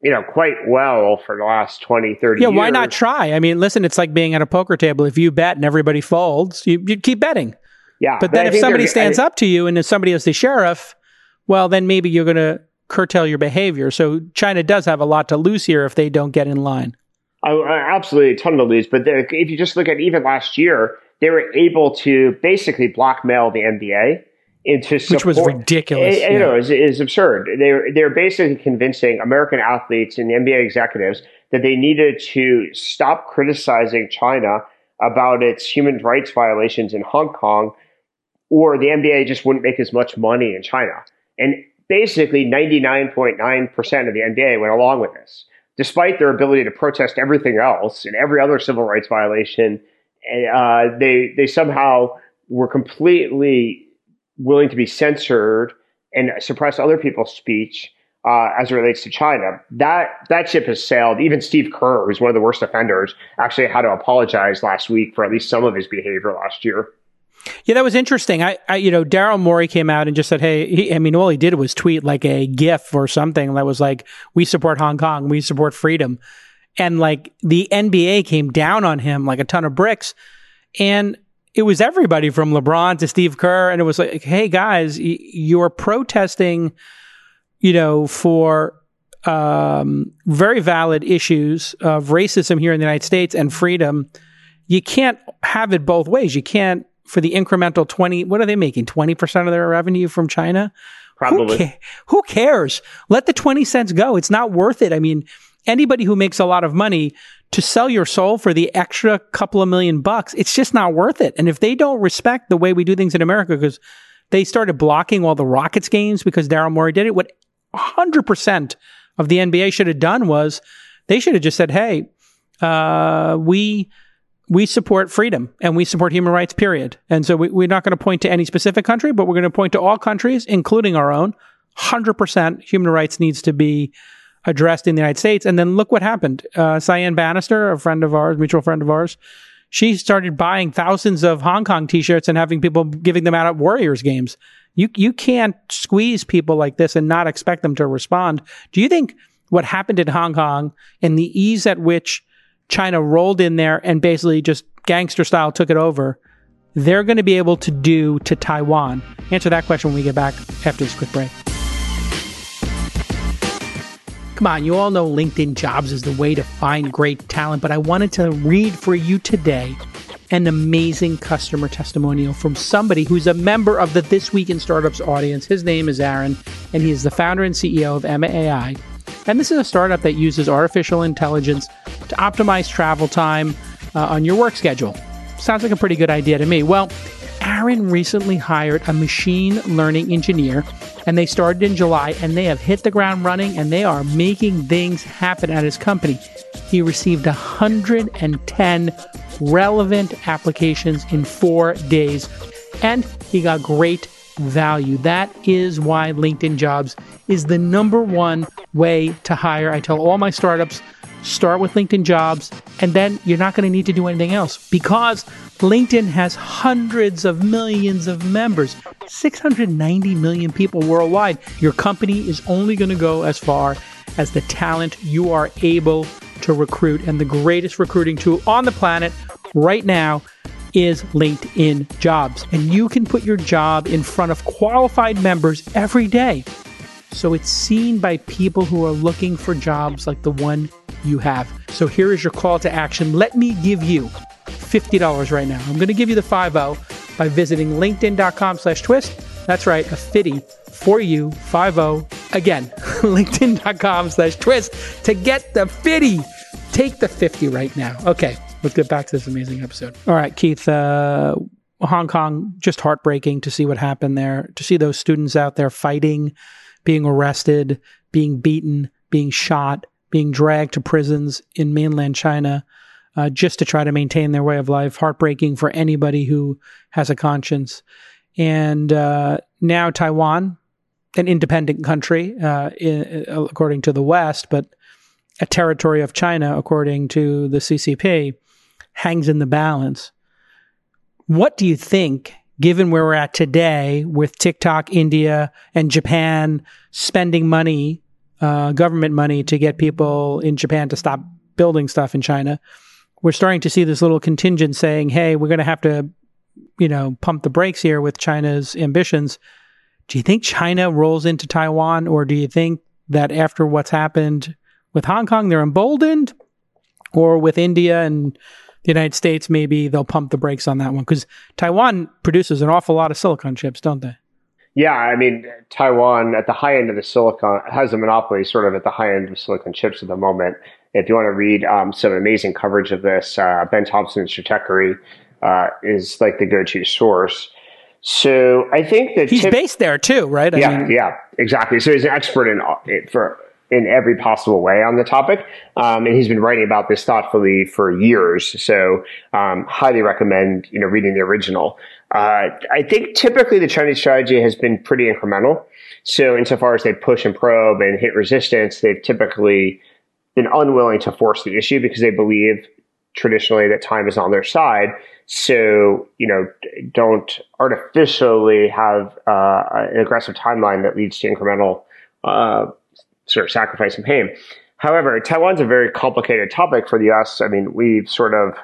you know, quite well for the last 20, 30 yeah, years. why not try? I mean, listen, it's like being at a poker table. If you bet and everybody folds, you, you keep betting. Yeah, but, but then if somebody stands I, up to you and if somebody is the sheriff, well, then maybe you're going to curtail your behavior. So China does have a lot to lose here if they don't get in line. Absolutely, a ton to lose. But if you just look at even last year, they were able to basically blackmail the NBA into support. Which was ridiculous. It, yeah. You know, is is absurd. They're they're basically convincing American athletes and the NBA executives that they needed to stop criticizing China about its human rights violations in Hong Kong, or the NBA just wouldn't make as much money in China. And basically, ninety nine point nine percent of the NBA went along with this, despite their ability to protest everything else and every other civil rights violation uh, they they somehow were completely willing to be censored and suppress other people's speech uh, as it relates to China. That that ship has sailed. Even Steve Kerr, who's one of the worst offenders, actually had to apologize last week for at least some of his behavior last year. Yeah, that was interesting. I, I you know, Daryl Morey came out and just said, "Hey, he, I mean, all he did was tweet like a GIF or something that was like, "We support Hong Kong, we support freedom," and like the NBA came down on him like a ton of bricks. And it was everybody from LeBron to Steve Kerr. And it was like, hey guys, y- you're protesting, you know, for um, very valid issues of racism here in the United States and freedom. You can't have it both ways. You can't, for the incremental 20, what are they making? 20% of their revenue from China? Probably. Who, ca- who cares? Let the 20 cents go. It's not worth it. I mean, anybody who makes a lot of money to sell your soul for the extra couple of million bucks, it's just not worth it. And if they don't respect the way we do things in America, because they started blocking all the Rockets games because Daryl Morey did it, what 100% of the NBA should have done was they should have just said, hey, uh, we we support freedom and we support human rights, period. And so we, are not going to point to any specific country, but we're going to point to all countries, including our own. 100% human rights needs to be addressed in the United States. And then look what happened. Uh, Cyan Banister, a friend of ours, mutual friend of ours, she started buying thousands of Hong Kong t-shirts and having people giving them out at Warriors games. You, you can't squeeze people like this and not expect them to respond. Do you think what happened in Hong Kong and the ease at which China rolled in there and basically just gangster style took it over, they're going to be able to do to Taiwan? Answer that question when we get back after this quick break. Come on, you all know LinkedIn jobs is the way to find great talent, but I wanted to read for you today an amazing customer testimonial from somebody who's a member of the This Week in Startups audience. His name is Aaron, and he is the founder and CEO of Emma AI. And this is a startup that uses artificial intelligence to optimize travel time uh, on your work schedule. Sounds like a pretty good idea to me. Well, Aaron recently hired a machine learning engineer, and they started in July, and they have hit the ground running, and they are making things happen at his company. He received 110 relevant applications in four days. and he got great value. That is why LinkedIn Jobs is the number one way to hire. I tell all my startups start with LinkedIn Jobs, and then you're not going to need to do anything else because LinkedIn has hundreds of millions of members, 690 million people worldwide. Your company is only going to go as far as the talent you are able to recruit. And the greatest recruiting tool on the planet right now is LinkedIn Jobs. And you can put your job in front of qualified members every day. So it's seen by people who are looking for jobs like the one you have. So here is your call to action. Let me give you $50 right now. I'm going to give you the 50 by visiting linkedin.com slash twist. That's right, a 50 for you, 50. Again, (laughs) linkedin.com slash twist to get the 50. Take the 50 right now. Okay, let's get back to this amazing episode. All right, Keith, uh, Hong Kong, just heartbreaking to see what happened there, to see those students out there fighting, being arrested, being beaten, being shot, being dragged to prisons in mainland China uh, just to try to maintain their way of life. Heartbreaking for anybody who has a conscience. And uh, now Taiwan, an independent country, uh, in, according to the West, but a territory of China, according to the CCP, hangs in the balance. What do you think, given where we're at today with TikTok, India, and Japan spending money, uh, government money to get people in Japan to stop building stuff in China? we're starting to see this little contingent saying, hey, we're going to have to, you know, pump the brakes here with China's ambitions. Do you think China rolls into Taiwan, or do you think that after what's happened with Hong Kong, they're emboldened, or with India and the United States, maybe they'll pump the brakes on that one? Because Taiwan produces an awful lot of silicon chips, don't they? Yeah, I mean, Taiwan at the high end of the silicon has a monopoly sort of at the high end of silicon chips at the moment. If you want to read um, some amazing coverage of this, uh, Ben Thompson's Stratechery uh, is like the go-to source. So I think that he's tip- based there too, right? I yeah, mean- yeah, exactly. So he's an expert in for in every possible way on the topic, um, and he's been writing about this thoughtfully for years. So um, highly recommend you know reading the original. Uh, I think typically the Chinese strategy has been pretty incremental. So insofar as they push and probe and hit resistance, they've typically been unwilling to force the issue because they believe traditionally that time is on their side. So, you know, don't artificially have uh, an aggressive timeline that leads to incremental uh, sort of sacrifice and pain. However, Taiwan's a very complicated topic for the US. I mean, we've sort of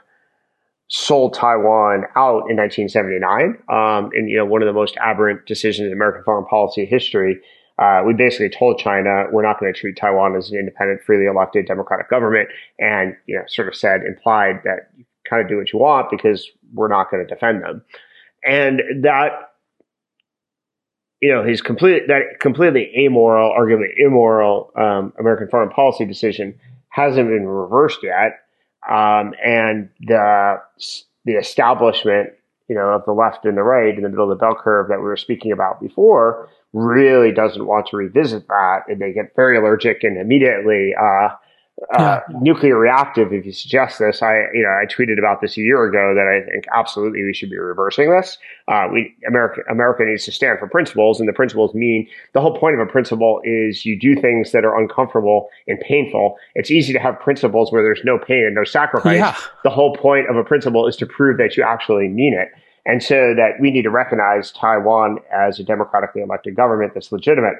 sold Taiwan out in 1979, um, and you know, one of the most aberrant decisions in American foreign policy history uh, we basically told China we're not going to treat Taiwan as an independent, freely elected democratic government, and you know, sort of said implied that you kind of do what you want because we're not going to defend them, and that you know his complete that completely amoral, arguably immoral um, American foreign policy decision hasn't been reversed yet, um, and the the establishment you know of the left and the right in the middle of the bell curve that we were speaking about before really doesn't want to revisit that. And they get very allergic and immediately uh, uh, yeah. nuclear reactive if you suggest this. I, you know, I tweeted about this a year ago that I think absolutely we should be reversing this. Uh, we, America, America needs to stand for principles and the principles mean the whole point of a principle is you do things that are uncomfortable and painful. It's easy to have principles where there's no pain and no sacrifice. Yeah. The whole point of a principle is to prove that you actually mean it. And so that we need to recognize Taiwan as a democratically elected government that's legitimate.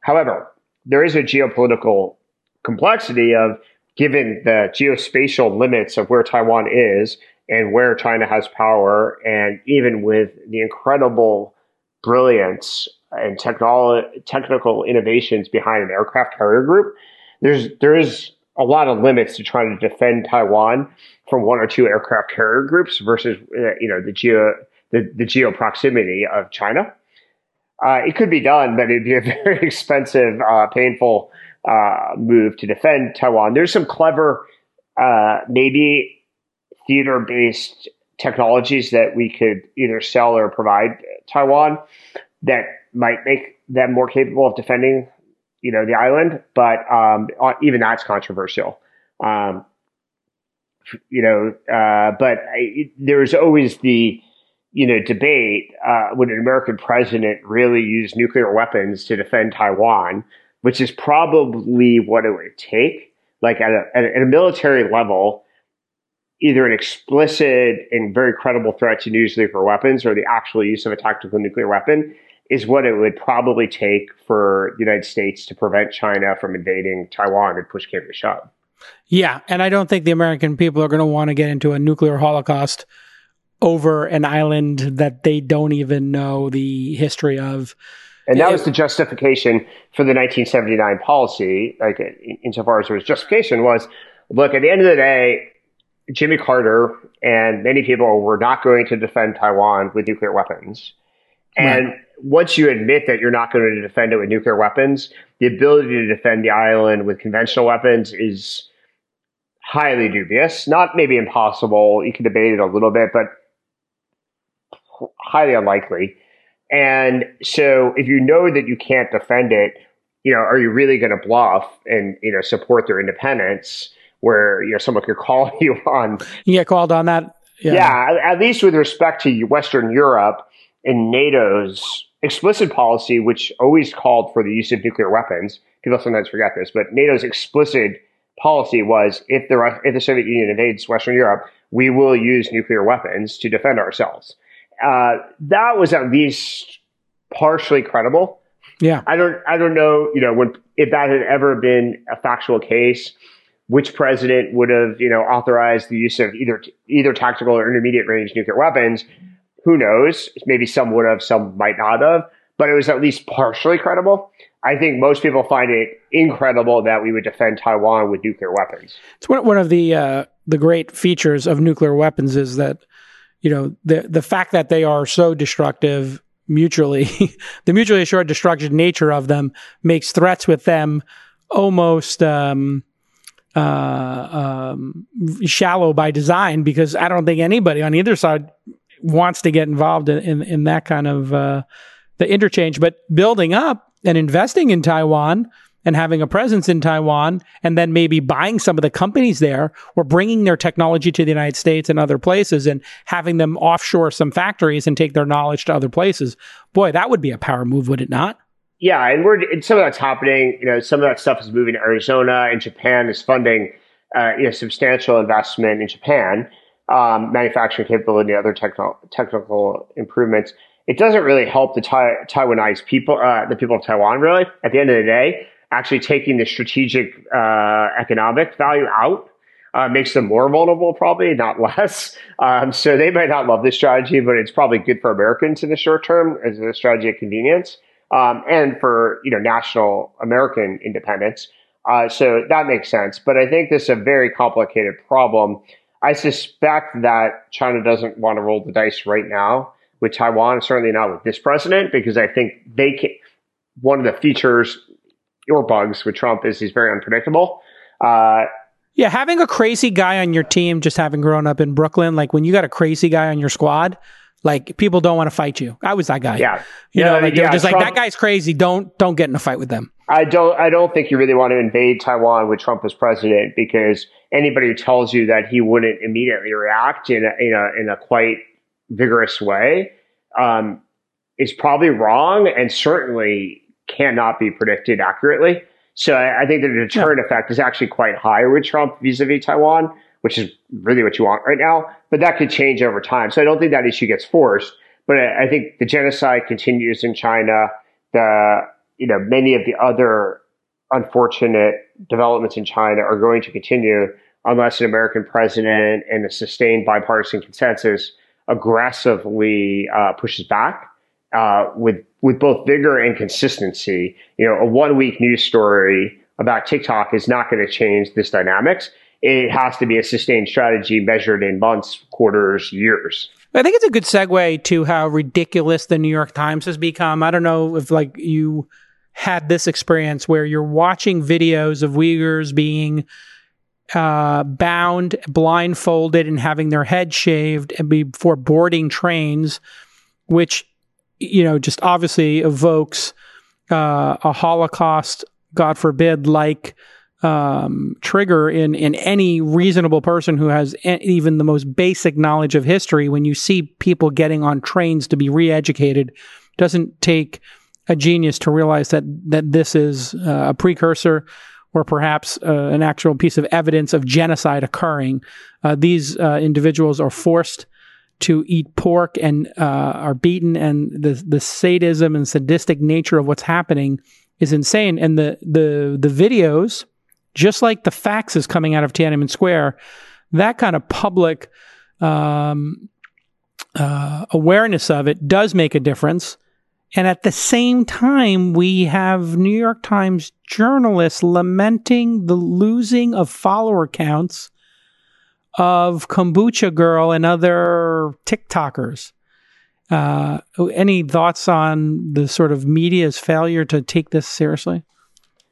However, there is a geopolitical complexity of given the geospatial limits of where Taiwan is and where China has power, and even with the incredible brilliance and technolo- technical innovations behind an aircraft carrier group, there's there is a lot of limits to trying to defend Taiwan from one or two aircraft carrier groups versus uh, you know the geo the, the geo proximity of China. Uh, it could be done, but it'd be a (laughs) very expensive, uh, painful uh, move to defend Taiwan. There's some clever, uh, maybe theater based technologies that we could either sell or provide Taiwan that might make them more capable of defending you know, the island, but um, even that's controversial. Um, you know, uh, but I, there's always the you know, debate uh, an American president really use nuclear weapons to defend Taiwan, which is probably what it would take. Like at a, at a military level, either an explicit and very credible threat to use nuclear weapons or the actual use of a tactical nuclear weapon is what it would probably take for the United States to prevent China from invading Taiwan and push came to shove. Yeah, and I don't think the American people are going to want to get into a nuclear holocaust over an island that they don't even know the history of. And that was the justification for the 1979 policy. Like, insofar as there was justification, was look at the end of the day, Jimmy Carter and many people were not going to defend Taiwan with nuclear weapons. And right. once you admit that you're not going to defend it with nuclear weapons, the ability to defend the island with conventional weapons is highly dubious. Not maybe impossible. You can debate it a little bit, but highly unlikely. And so if you know that you can't defend it, you know, are you really going to bluff and, you know, support their independence where, you know, someone could (laughs) call you on? You get called on that. Yeah. yeah, at least with respect to Western Europe and NATO's explicit policy, which always called for the use of nuclear weapons. People sometimes forget this, but NATO's explicit policy was if the if the Soviet Union invades Western Europe, we will use nuclear weapons to defend ourselves. Uh, that was at least partially credible. Yeah, I don't I don't know you know when if that had ever been a factual case, which president would have you know authorized the use of either either tactical or intermediate range nuclear weapons. Who knows? Maybe some would have, some might not have, but it was at least partially credible. I think most people find it incredible that we would defend Taiwan with nuclear weapons. It's one, one of the uh, the great features of nuclear weapons is that you know the the fact that they are so destructive mutually, (laughs) the mutually assured destruction nature of them makes threats with them almost um, uh, um, shallow by design because I don't think anybody on either side wants to get involved in in, in that kind of uh, the interchange. But building up and investing in Taiwan and having a presence in Taiwan and then maybe buying some of the companies there or bringing their technology to the United States and other places and having them offshore some factories and take their knowledge to other places. Boy, that would be a power move, would it not? Yeah, and we're and some of that's happening. You know, some of that stuff is moving to Arizona, and Japan is funding uh, you know substantial investment in Japan, um, manufacturing capability, other technical technical improvements it doesn't really help the tai- Taiwanese people, uh, the people of Taiwan, really. At the end of the day, actually taking the strategic uh, economic value out uh, makes them more vulnerable, probably not less. (laughs) Um, so they might not love this strategy, but it's probably good for Americans in the short term as a strategy of convenience, um, and for you know national American independence. Uh, so that makes sense. But I think this is a very complicated problem. I suspect that China doesn't want to roll the dice right now with Taiwan, certainly not with this president, because I think they can. One of the features or bugs with Trump is he's very unpredictable. Uh, yeah, having a crazy guy on your team, just having grown up in Brooklyn, like when you got a crazy guy on your squad, like people don't want to fight you. I was that guy. Yeah, you yeah, know, like yeah, just Trump, like that guy's crazy. Don't don't get in a fight with them. I don't. I don't think you really want to invade Taiwan with Trump as president because anybody who tells you that he wouldn't immediately react in a, in a, in a quite vigorous way um, is probably wrong and certainly cannot be predicted accurately. So I, I think the deterrent yeah. effect is actually quite high with Trump vis-a-vis Taiwan, which is really what you want right now. But that could change over time. So I don't think that issue gets forced. But I, I think the genocide continues in China. The you know many of the other unfortunate developments in China are going to continue unless an American president and a sustained bipartisan consensus aggressively uh, pushes back uh, with with both vigor and consistency. You know, a one week news story about TikTok is not going to change this dynamics. It has to be a sustained strategy measured in months, quarters, years. I think it's a good segue to how ridiculous the New York Times has become. I don't know if like you had this experience where you're watching videos of Uyghurs being uh, bound, blindfolded, and having their head shaved and before boarding trains, which you know just obviously evokes uh, a Holocaust, God forbid, like um, trigger in in any reasonable person who has even the most basic knowledge of history. When you see people getting on trains to be re-educated, doesn't take a genius to realize that that this is uh, a precursor or perhaps uh, an actual piece of evidence of genocide occurring. Uh, these uh, individuals are forced to eat pork and uh, are beaten, and the the sadism and sadistic nature of what's happening is insane. And the the the videos, just like the faxes coming out of Tiananmen Square, that kind of public um, uh, awareness of it does make a difference. And at the same time, we have New York Times journalists lamenting the losing of follower counts of Kombucha Girl and other TikTokers. Uh, any thoughts on the sort of media's failure to take this seriously?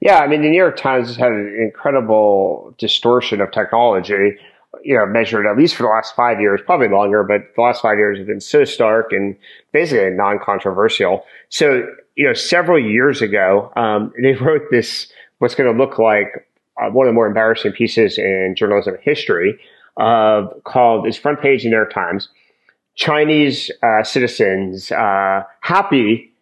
Yeah, I mean, the New York Times has had an incredible distortion of technology, you know, measured at least for the last five years, probably longer, but the last five years have been so stark and basically non-controversial. So, you know, several years ago, um, they wrote this, what's going to look like uh, one of the more embarrassing pieces in journalism history, uh, called, is front page in the New York Times, Chinese uh, citizens uh, happy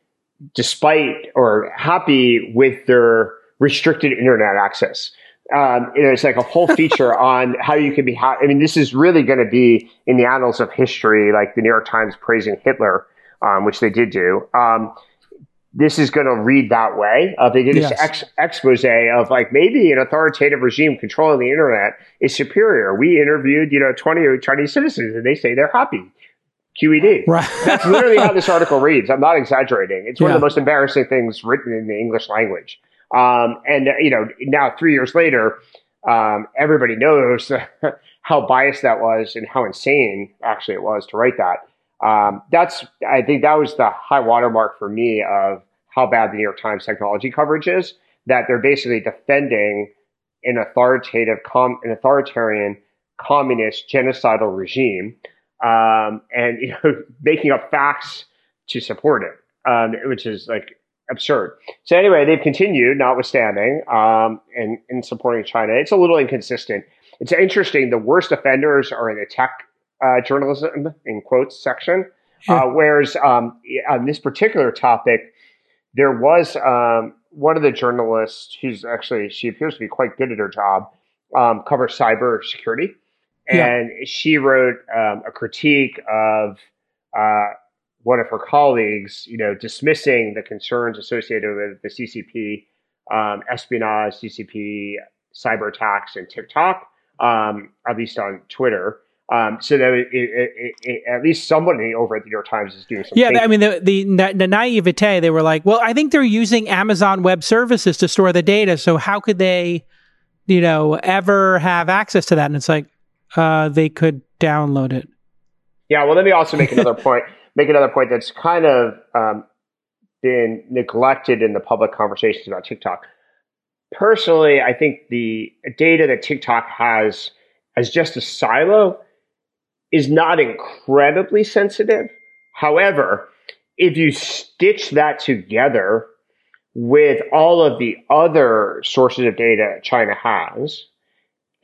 despite or happy with their restricted internet access. Um, you know, it's like a whole feature (laughs) on how you can be. Ha- I mean, this is really going to be in the annals of history, like the New York Times praising Hitler, um, which they did do. Um, this is going to read that way. Uh, they did this Yes. ex- expose of like maybe an authoritative regime controlling the internet is superior. We interviewed, you know, 20 Chinese citizens and they say they're happy. QED. Right. That's literally how this article reads. I'm not exaggerating. It's one Yeah. of the most embarrassing things written in the English language. Um, and uh, you know, now three years later, um, everybody knows (laughs) how biased that was and how insane actually it was to write that. Um, that's, I think that was the high watermark for me of how bad the New York Times technology coverage is. That they're basically defending an authoritative, com- an authoritarian, communist, genocidal regime, um, and you know, (laughs) making up facts to support it, um, which is like absurd. So anyway, they've continued, notwithstanding, um, in, in supporting China. It's a little inconsistent. It's interesting. The worst offenders are in the tech uh, journalism, in quotes, section. Yeah. Uh, whereas um, on this particular topic, there was um, one of the journalists who's actually, she appears to be quite good at her job, um, covers cyber security. Yeah. And she wrote um, a critique of uh, one of her colleagues, you know, dismissing the concerns associated with the CCP, um, espionage, CCP, cyber attacks, and TikTok, um, at least on Twitter. Um, so that it, it, it, at least somebody over at the New York Times is doing something. Yeah. I mean the, the the naivete. They were like, "Well, I think they're using Amazon Web Services to store the data. So how could they, you know, ever have access to that?" And it's like, uh, they could download it. Yeah, well, let me also make another (laughs) point. Make another point that's kind of um, been neglected in the public conversations about TikTok. Personally, I think the data that TikTok has as just a silo is not incredibly sensitive. However, if you stitch that together with all of the other sources of data China has,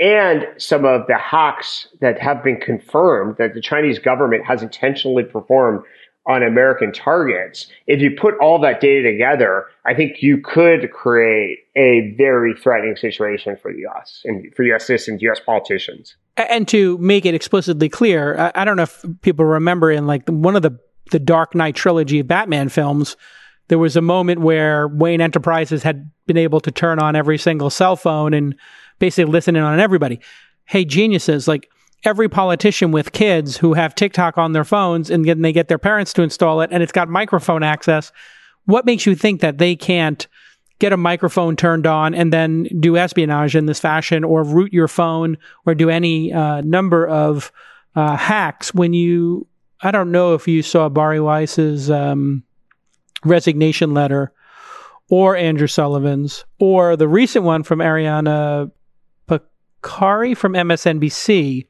and some of the hacks that have been confirmed that the Chinese government has intentionally performed on American targets, if you put all that data together, I think you could create a very threatening situation for the U.S. and for U.S. citizens, U.S. politicians. And to make it explicitly clear, I, I don't know if people remember in like one of the the Dark Knight trilogy of Batman films, there was a moment where Wayne Enterprises had been able to turn on every single cell phone and basically listen in on everybody. Hey, geniuses! Like every politician with kids who have TikTok on their phones and then they get their parents to install it, and it's got microphone access. What makes you think that they can't? Get a microphone turned on and then do espionage in this fashion or root your phone or do any uh, number of uh, hacks when you i don't know if you saw Bari Weiss's um, resignation letter or andrew sullivan's or the recent one from Ariana Pekary from msnbc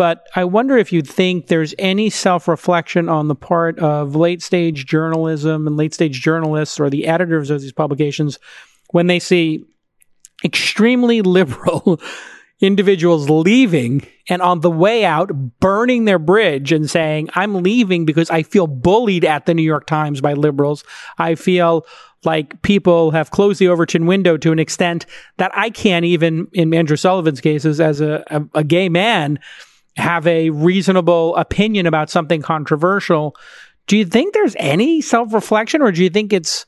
but I wonder if you'd think there's any self reflection on the part of late stage journalism and late stage journalists or the editors of these publications when they see extremely (laughs) liberal individuals leaving and on the way out burning their bridge and saying, I'm leaving because I feel bullied at the New York Times by liberals. I feel like people have closed the Overton window to an extent that I can't even, in Andrew Sullivan's cases, as a, a, a gay man, have a reasonable opinion about something controversial. Do you think there's any self reflection or do you think it's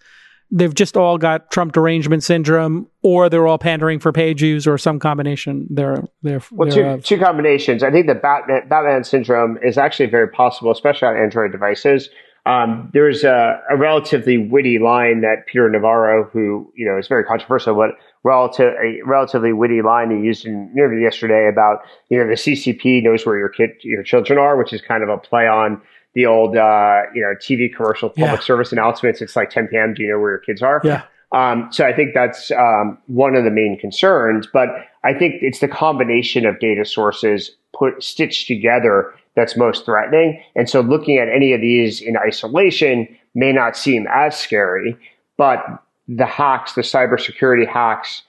they've just all got Trump derangement syndrome, or they're all pandering for page views, or some combination there. There, well, two, two combinations. I think the Batman, Batman syndrome is actually very possible, especially on Android devices. Um, there's a, a, relatively witty line that Peter Navarro, who you know is very controversial, but relative a relatively witty line he used in an interview yesterday about you know the CCP knows where your kid your children are, which is kind of a play on the old uh, you know TV commercial public yeah. service announcements. It's like 10 p.m. Do you know where your kids are? Yeah. Um, so I think that's um, one of the main concerns. But I think it's the combination of data sources put stitched together that's most threatening. And so looking at any of these in isolation may not seem as scary, but the hacks, the cybersecurity hacks,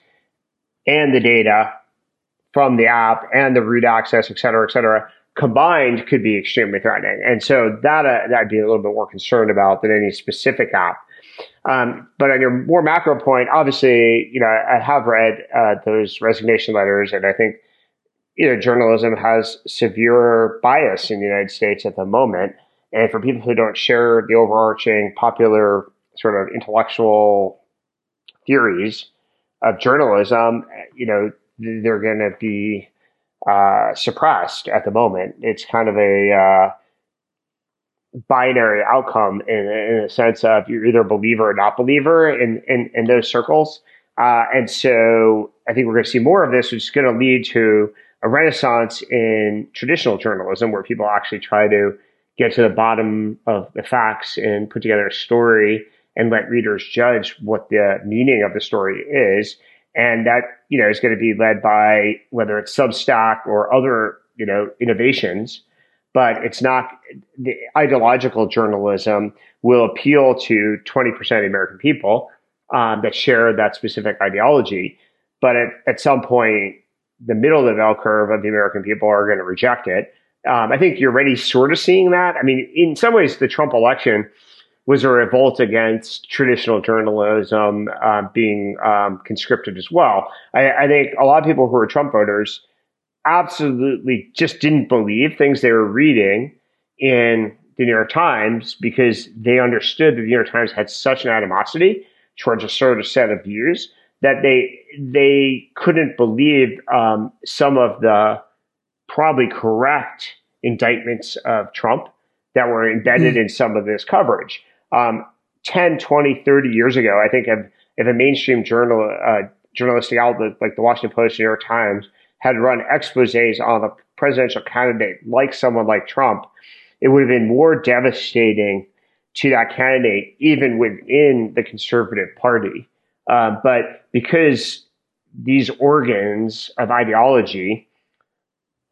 and the data from the app and the root access, et cetera, et cetera, combined could be extremely threatening. And so that, uh, that'd be a little bit more concerned about than any specific app. Um, but on your more macro point, obviously, you know, I have read uh, those resignation letters, and I think you know journalism has severe bias in the United States at the moment. And for people who don't share the overarching popular sort of intellectual theories of journalism, you know, they're going to be uh, suppressed at the moment. It's kind of a uh, binary outcome in, in a sense of you're either a believer or not believer in, in, in those circles. Uh, and so I think we're going to see more of this, which is going to lead to a renaissance in traditional journalism where people actually try to get to the bottom of the facts and put together a story and let readers judge what the meaning of the story is. And that, you know, is going to be led by whether it's Substack or other, you know, innovations. But it's not the ideological journalism will appeal to 20% of the American people um, that share that specific ideology. But at, at some point, the middle of the bell curve of the American people are going to reject it. Um, I think you're already sort of seeing that. I mean, in some ways, the Trump election was a revolt against traditional journalism uh, being um, conscripted as well. I, I, think a lot of people who are Trump voters absolutely just didn't believe things they were reading in the New York Times because they understood that the New York Times had such an animosity towards a certain set of views that they they couldn't believe um, some of the probably correct indictments of Trump that were embedded mm. in some of this coverage um, 10, 20, 30 years ago, I think if, if a mainstream journal, uh, journalistic outlet like the Washington Post, New York Times had run exposés on a presidential candidate like someone like Trump, it would have been more devastating to that candidate, even within the conservative party. Uh, but because these organs of ideology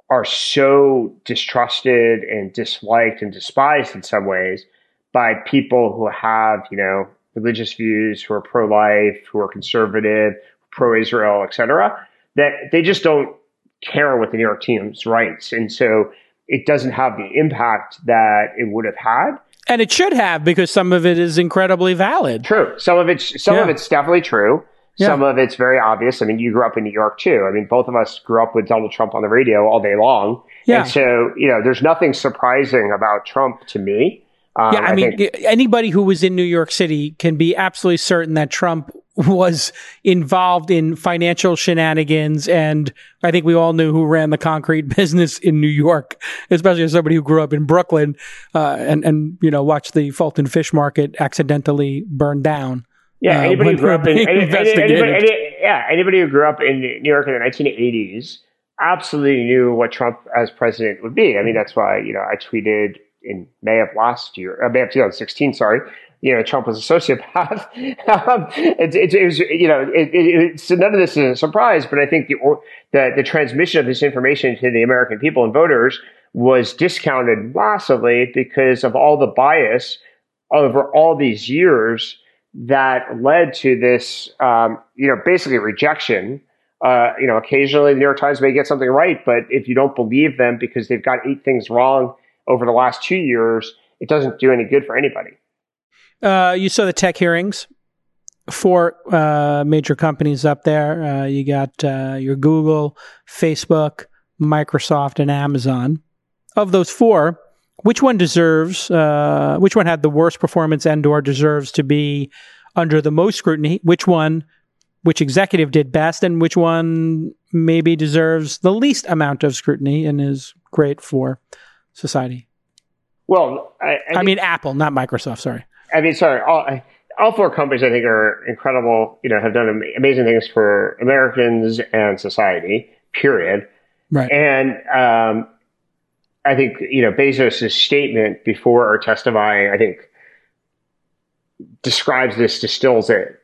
are so distrusted and disliked and despised in some ways, by people who have, you know, religious views, who are pro-life, who are conservative, pro-Israel, etc., that they just don't care what the New York Times writes. And so it doesn't have the impact that it would have had. And it should have because some of it is incredibly valid. True. Some of it's some yeah. of it's definitely true. Yeah. Some of it's very obvious. I mean, you grew up in New York too. I mean, both of us grew up with Donald Trump on the radio all day long. Yeah. And so, you know, there's nothing surprising about Trump to me. Um, yeah, I, I mean, think- anybody who was in New York City can be absolutely certain that Trump (laughs) was involved in financial shenanigans. And I think we all knew who ran the concrete (laughs) business in New York, especially as somebody who grew up in Brooklyn uh, and, and, you know, watched the Fulton Fish Market accidentally burn down. Yeah, uh, anybody who grew up in any, anybody, any, yeah, anybody who grew up in New York in the 1980s absolutely knew what Trump as president would be. I mean, that's why, you know, I tweeted in May of last year, uh, May of 2016, sorry, you know, Trump was a sociopath. (laughs) um, it, it, it, was, you know, it, so none of this is a surprise, but I think the, the, the transmission of this information to the American people and voters was discounted massively because of all the bias over all these years that led to this, um, you know, basically rejection. Uh, you know, occasionally the New York Times may get something right, but if you don't believe them because they've got eight things wrong over the last two years, it doesn't do any good for anybody. Uh, you saw the tech hearings. Four uh, major companies up there. Uh, you got uh, your Google, Facebook, Microsoft, and Amazon. Of those four, which one deserves? Uh, which one had the worst performance and/or deserves to be under the most scrutiny? Which one? Which executive did best, and which one maybe deserves the least amount of scrutiny and is great for society? Well, I, I, I mean Apple, not Microsoft. Sorry. I mean, sorry. All, all four companies, I think, are incredible. You know, have done amazing things for Americans and society. Period. Right. And um, I think you know Bezos' statement before our testifying, I think, describes this, distills it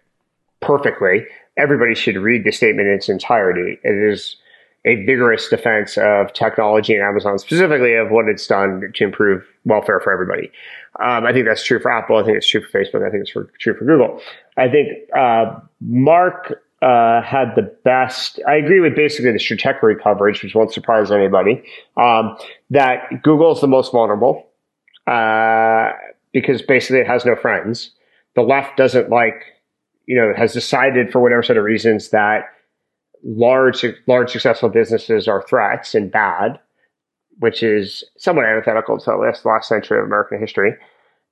perfectly. Everybody should read the statement in its entirety. It is a vigorous defense of technology and Amazon, specifically of what it's done to improve welfare for everybody. Um, I think that's true for Apple. I think it's true for Facebook. I think it's for, true for Google. I think uh, Mark uh, had the best. I agree with basically the Stratechery coverage, which won't surprise anybody. Um, that Google is the most vulnerable uh, because basically it has no friends. The left doesn't like, you know, has decided for whatever set of reasons that large, large successful businesses are threats and bad, which is somewhat antithetical to the last, century of American history.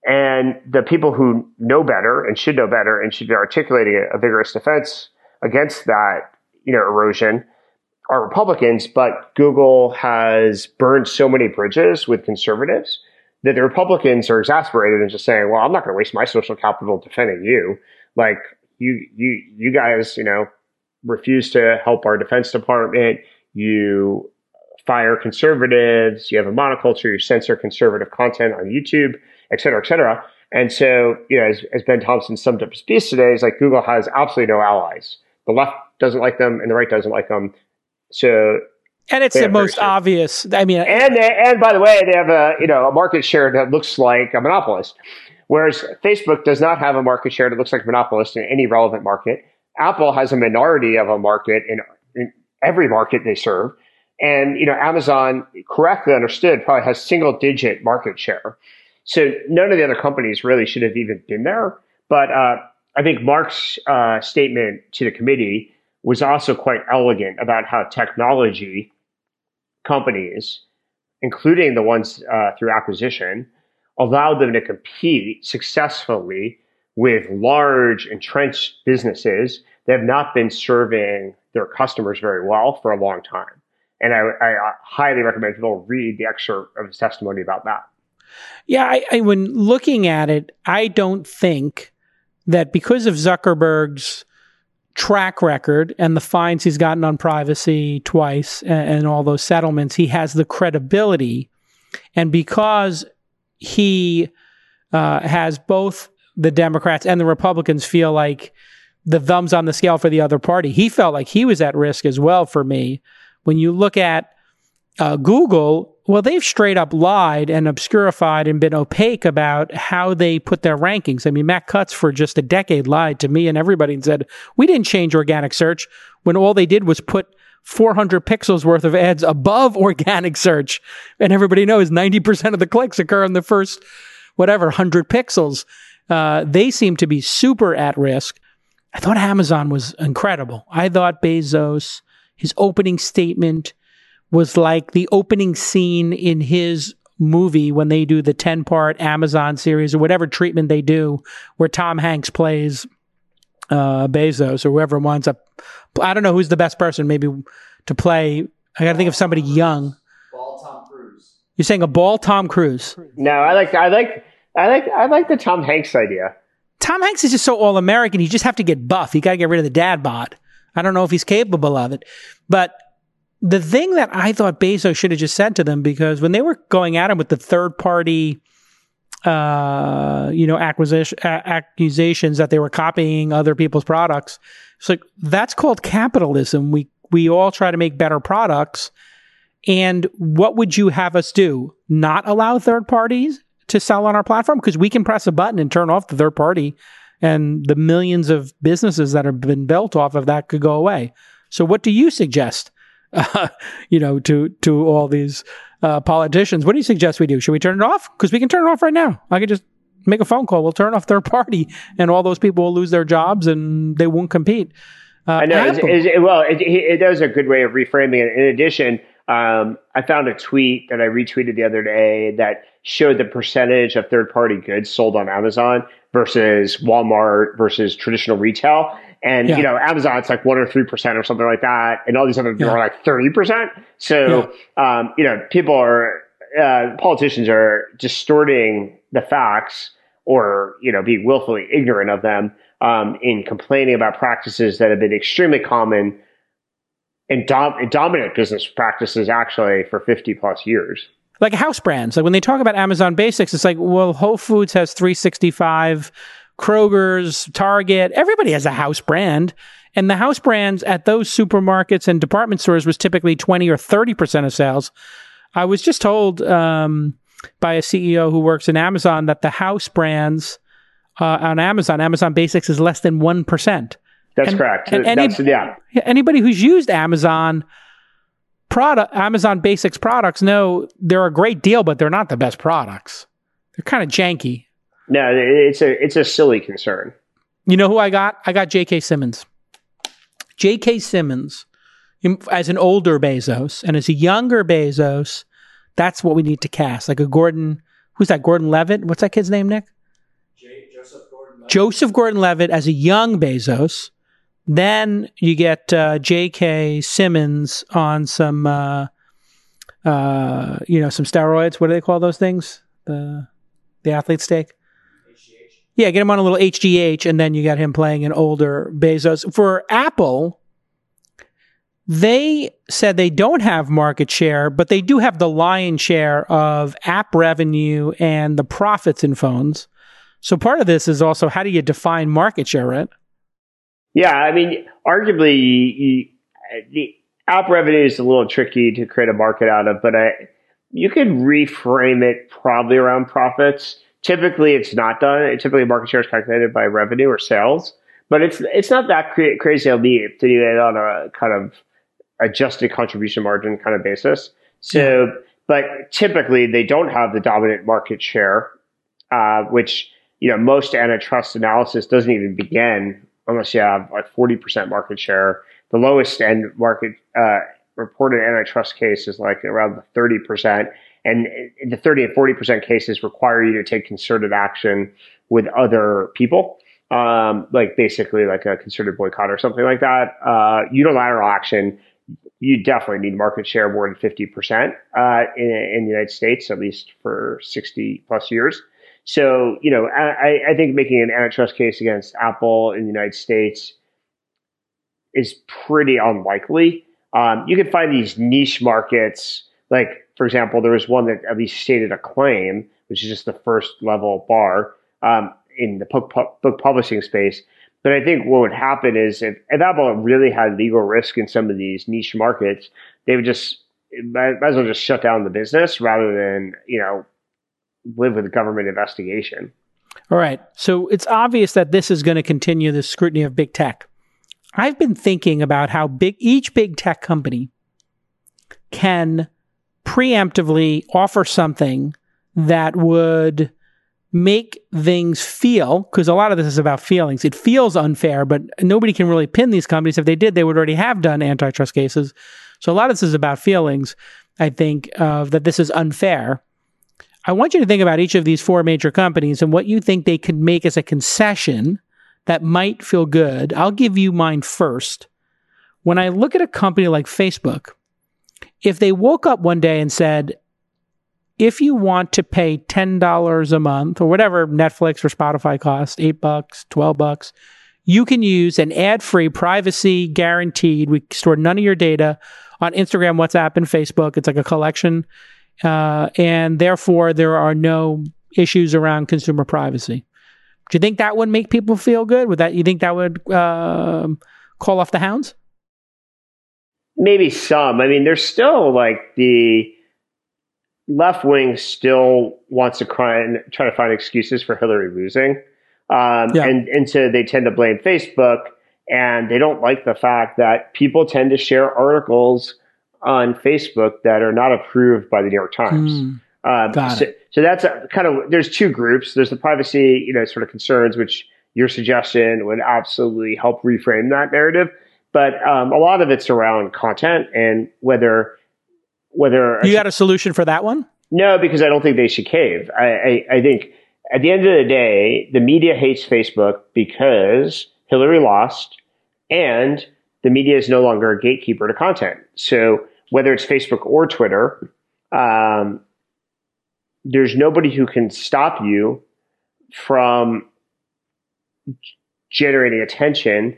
And the people who know better and should know better and should be articulating a, a vigorous defense against that, you know, erosion are Republicans, but Google has burned so many bridges with conservatives that the Republicans are exasperated and just saying, well, I'm not going to waste my social capital defending you. Like you, you, you guys, you know, refuse to help our defense department. You fire conservatives. You have a monoculture. You censor conservative content on YouTube, et cetera, et cetera. And so, you know, as, as Ben Thompson summed up his piece today, is like Google has absolutely no allies. The left doesn't like them, and the right doesn't like them. So, and it's the most obvious. I mean, and and by the way, they have a you know a market share that looks like a monopolist, whereas Facebook does not have a market share that looks like a monopolist in any relevant market. Apple has a minority of a market in, in every market they serve. And, you know, Amazon, correctly understood, probably has single digit market share. So none of the other companies really should have even been there. But uh, I think Mark's uh, statement to the committee was also quite elegant about how technology companies, including the ones uh, through acquisition, allowed them to compete successfully with large entrenched businesses that have not been serving their customers very well for a long time. And I, I highly recommend people read the excerpt of his testimony about that. Yeah, I, I, when looking at it, I don't think that because of Zuckerberg's track record and the fines he's gotten on privacy twice and, and all those settlements, he has the credibility. And because he uh, has both the Democrats and the Republicans feel like the thumbs on the scale for the other party. He felt like he was at risk as well for me. When you look at uh, Google, well, they've straight up lied and obscurified and been opaque about how they put their rankings. I mean, Matt Cutts for just a decade lied to me and everybody and said, we didn't change organic search when all they did was put 400 pixels worth of ads above (laughs) organic search. And everybody knows 90% of the clicks occur in the first, whatever, 100 pixels. Uh, they seem to be super at risk. I thought Amazon was incredible. I thought Bezos, his opening statement was like the opening scene in his movie when they do the 10 part Amazon series or whatever treatment they do where Tom Hanks plays uh, Bezos or whoever winds up. I don't know who's the best person maybe to play. I got to think of somebody young. Ball Tom Cruise. You're saying a ball Tom Cruise? No, I like I like I like I like the Tom Hanks idea. Tom Hanks is just so all American. You just have to get buff. You got to get rid of the dad bod. I don't know if he's capable of it, but the thing that I thought Bezos should have just said to them because when they were going at him with the third party, uh, you know, acquisition accusations that they were copying other people's products, it's like that's called capitalism. We we all try to make better products. And what would you have us do? Not allow third parties to sell on our platform because we can press a button and turn off the third party and the millions of businesses that have been built off of that could go away. So, what do you suggest? Uh, (laughs) you know, to to all these uh, politicians, what do you suggest we do? Should we turn it off? Because we can turn it off right now. I can just make a phone call. We'll turn off third (laughs) party, and all those people will lose their jobs and they won't compete. Uh, I know. It's, it's, well, it, it does a good way of reframing it. In addition, um, I found a tweet that I retweeted the other day that showed the percentage of third party goods sold on Amazon versus Walmart versus traditional retail. And, yeah. you know, Amazon's like one or 3% or something like that. And all these other yeah. are like 30%. So, yeah. um, you know, people are, uh, politicians are distorting the facts or, you know, being willfully ignorant of them, um, in complaining about practices that have been extremely common and dom- dominant business practices actually for 50 plus years. Like house brands. Like when they talk about Amazon Basics, it's like, well, Whole Foods has 365, Kroger's, Target, everybody has a house brand. And the house brands at those supermarkets and department stores was typically 20 or 30% of sales. I was just told um, by a CEO who works in Amazon that the house brands uh, on Amazon, Amazon Basics is less than 1%. That's and, correct. And any, That's, yeah. Anybody who's used Amazon product, Amazon Basics products, no, they're a great deal, but they're not the best products. They're kind of janky. No, it's a it's a silly concern. You know who I got? I got J.K. Simmons. J.K. Simmons, as an older Bezos and as a younger Bezos, that's what we need to cast. Like a Gordon, who's that? Gordon Levitt. What's that kid's name, Nick? J- Joseph Gordon-Levitt. Joseph Gordon-Levitt as a young Bezos then you get uh, J.K. Simmons on some, uh, uh, you know, some steroids. What do they call those things? The the athlete's take. HGH. Yeah, get him on a little HGH, and then you got him playing an older Bezos. For Apple, they said they don't have market share, but they do have the lion's share of app revenue and the profits in phones. So part of this is also how do you define market share, right? Yeah, I mean, arguably, you, the app revenue is a little tricky to create a market out of, but I, you could reframe it probably around profits. Typically, it's not done. Typically, market share is calculated by revenue or sales, but it's it's not that cra- crazy to do it on a kind of adjusted contribution margin kind of basis. So, yeah. but typically, they don't have the dominant market share, uh, which you know most antitrust analysis doesn't even begin unless you have like 40% market share. The lowest end market uh, reported antitrust case is like around the 30%. And the 30 and 40% cases require you to take concerted action with other people. Um, like basically like a concerted boycott or something like that. Uh, unilateral action, you definitely need market share more than 50% uh, in, in the United States, at least for 60 plus years. So, you know, I, I think making an antitrust case against Apple in the United States is pretty unlikely. Um, you can find these niche markets, like, for example, there was one that at least stated a claim, which is just the first level bar um, in the book, book publishing space. But I think what would happen is if, if Apple really had legal risk in some of these niche markets, they would just might as well just shut down the business rather than you know live with government investigation. All right. So it's obvious that this is going to continue the scrutiny of big tech. I've been thinking about how big each big tech company can preemptively offer something that would make things feel because a lot of this is about feelings. It feels unfair, but nobody can really pin these companies. If they did, they would already have done antitrust cases. So a lot of this is about feelings. I think uh, that this is unfair. I want you to think about each of these four major companies and what you think they could make as a concession that might feel good. I'll give you mine first. When I look at a company like Facebook, if they woke up one day and said, if you want to pay $10 a month or whatever Netflix or Spotify costs, 8 bucks, 12 bucks, you can use an ad-free privacy guaranteed. We store none of your data on Instagram, WhatsApp, and Facebook. It's like a collection uh, and therefore there are no issues around consumer privacy. Do you think that would make people feel good? Would that you think that would uh, call off the hounds? Maybe some. I mean, there's still like the left wing still wants to try and try to find excuses for Hillary losing. Um, yeah. and, and so they tend to blame Facebook and they don't like the fact that people tend to share articles on Facebook that are not approved by the New York Times. Mm, um, so, so that's a, kind of, there's two groups. There's the privacy, you know, sort of concerns, which your suggestion would absolutely help reframe that narrative. But um, a lot of it's around content and whether, whether you got a solution for that one? No, because I don't think they should cave. I, I, I think at the end of the day, the media hates Facebook because Hillary lost and the media is no longer a gatekeeper to content. So whether it's Facebook or Twitter, um, there's nobody who can stop you from generating attention.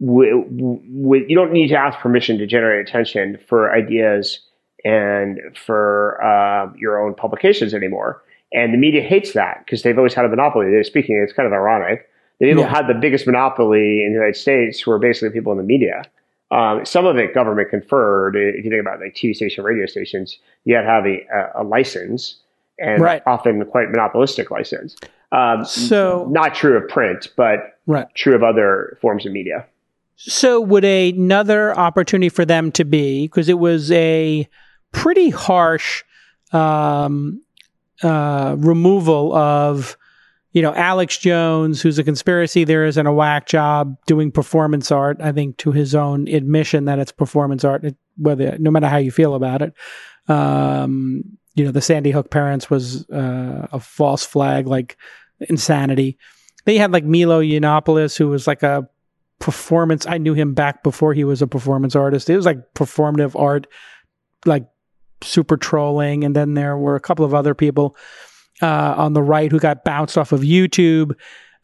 With, with, you don't need to ask permission to generate attention for ideas and for uh, your own publications anymore. And the media hates that because they've always had a monopoly. They're speaking, it's kind of ironic. The people yeah. had the biggest monopoly in the United States who are basically people in the media. Um, some of it government conferred. If you think about like TV station, radio stations, you had to have a, a license and right. often quite monopolistic license. Um, so not true of print, but right. true of other forms of media. So would a, another opportunity for them to be because it was a pretty harsh um, uh, removal of you know, Alex Jones, who's a conspiracy theorist and a whack job doing performance art, I think to his own admission that it's performance art, whether, no matter how you feel about it. Um, you know, the Sandy Hook parents was, uh, a false flag, like insanity. They had like Milo Yiannopoulos, who was like a performance. I knew him back before he was a performance artist. It was like performative art, like super trolling. And then there were a couple of other people uh, on the right who got bounced off of YouTube.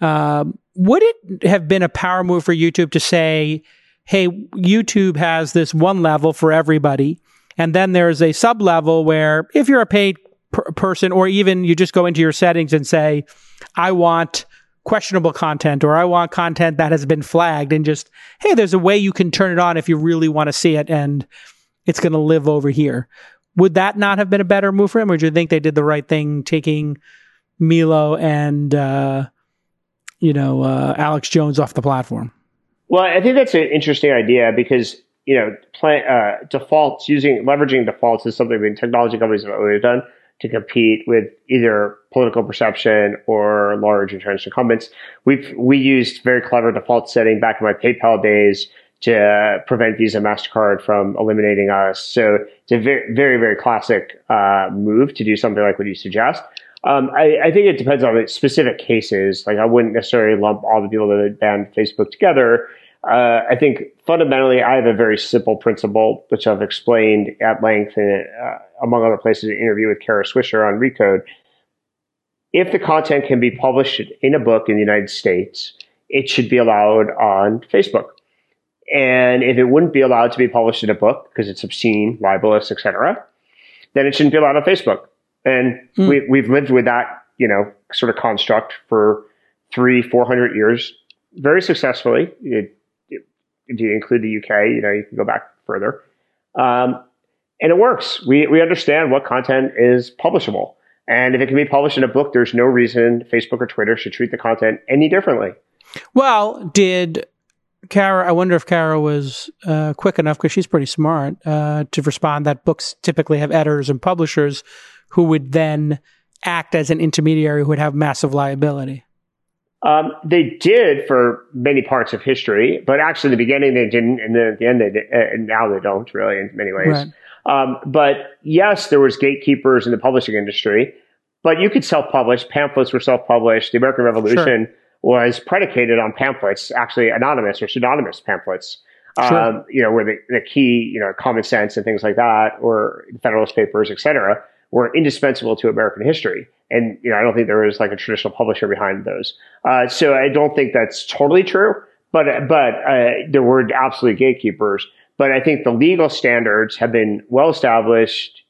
Um, would it have been a power move for YouTube to say, hey, YouTube has this one level for everybody, and then there's a sub level where if you're a paid per- person, or even you just go into your settings and say, I want questionable content or I want content that has been flagged and just, hey, there's a way you can turn it on if you really want to see it and it's going to live over here. Would that not have been a better move for him, or do you think they did the right thing taking Milo and uh, you know uh, Alex Jones off the platform? Well, I think that's an interesting idea because you know play, uh, defaults using leveraging defaults is something that technology companies have always done to compete with either political perception or large entrenched incumbents. We've we used very clever default setting back in my PayPal days to prevent Visa Mastercard from eliminating us. So it's a very, very, very classic uh, move to do something like what you suggest. Um, I, I, think it depends on the specific cases. Like I wouldn't necessarily lump all the people that banned Facebook together. Uh, I think fundamentally, I have a very simple principle, which I've explained at length, in, uh, among other places, an interview with Kara Swisher on Recode. If the content can be published in a book in the United States, it should be allowed on Facebook. And if it wouldn't be allowed to be published in a book because it's obscene, libelous, etc., then it shouldn't be allowed on Facebook. And mm. we, we've lived with that, you know, sort of construct for three, four hundred years very successfully. It, it, if you include the UK, you know, you can go back further. Um, and it works. We, we understand what content is publishable. And if it can be published in a book, there's no reason Facebook or Twitter should treat the content any differently. Well, did Kara, I wonder if Kara was uh, quick enough because she's pretty smart uh, to respond that books typically have editors and publishers who would then act as an intermediary who would have massive liability. Um, they did for many parts of history, but actually in the beginning they didn't, and then at the end they did, and now they don't really in many ways. Right. Um, but yes, there was gatekeepers in the publishing industry, but you could self-publish. Pamphlets were self-published. The American Revolution. Sure was predicated on pamphlets, actually anonymous or pseudonymous pamphlets. Sure. Um, you know, where the, the key, you know, common sense and things like that, or Federalist Papers, et cetera, were indispensable to American history. And, you know, I don't think there was like a traditional publisher behind those. Uh, so I don't think that's totally true, but, but, uh, there were absolute gatekeepers. But I think the legal standards have been well established,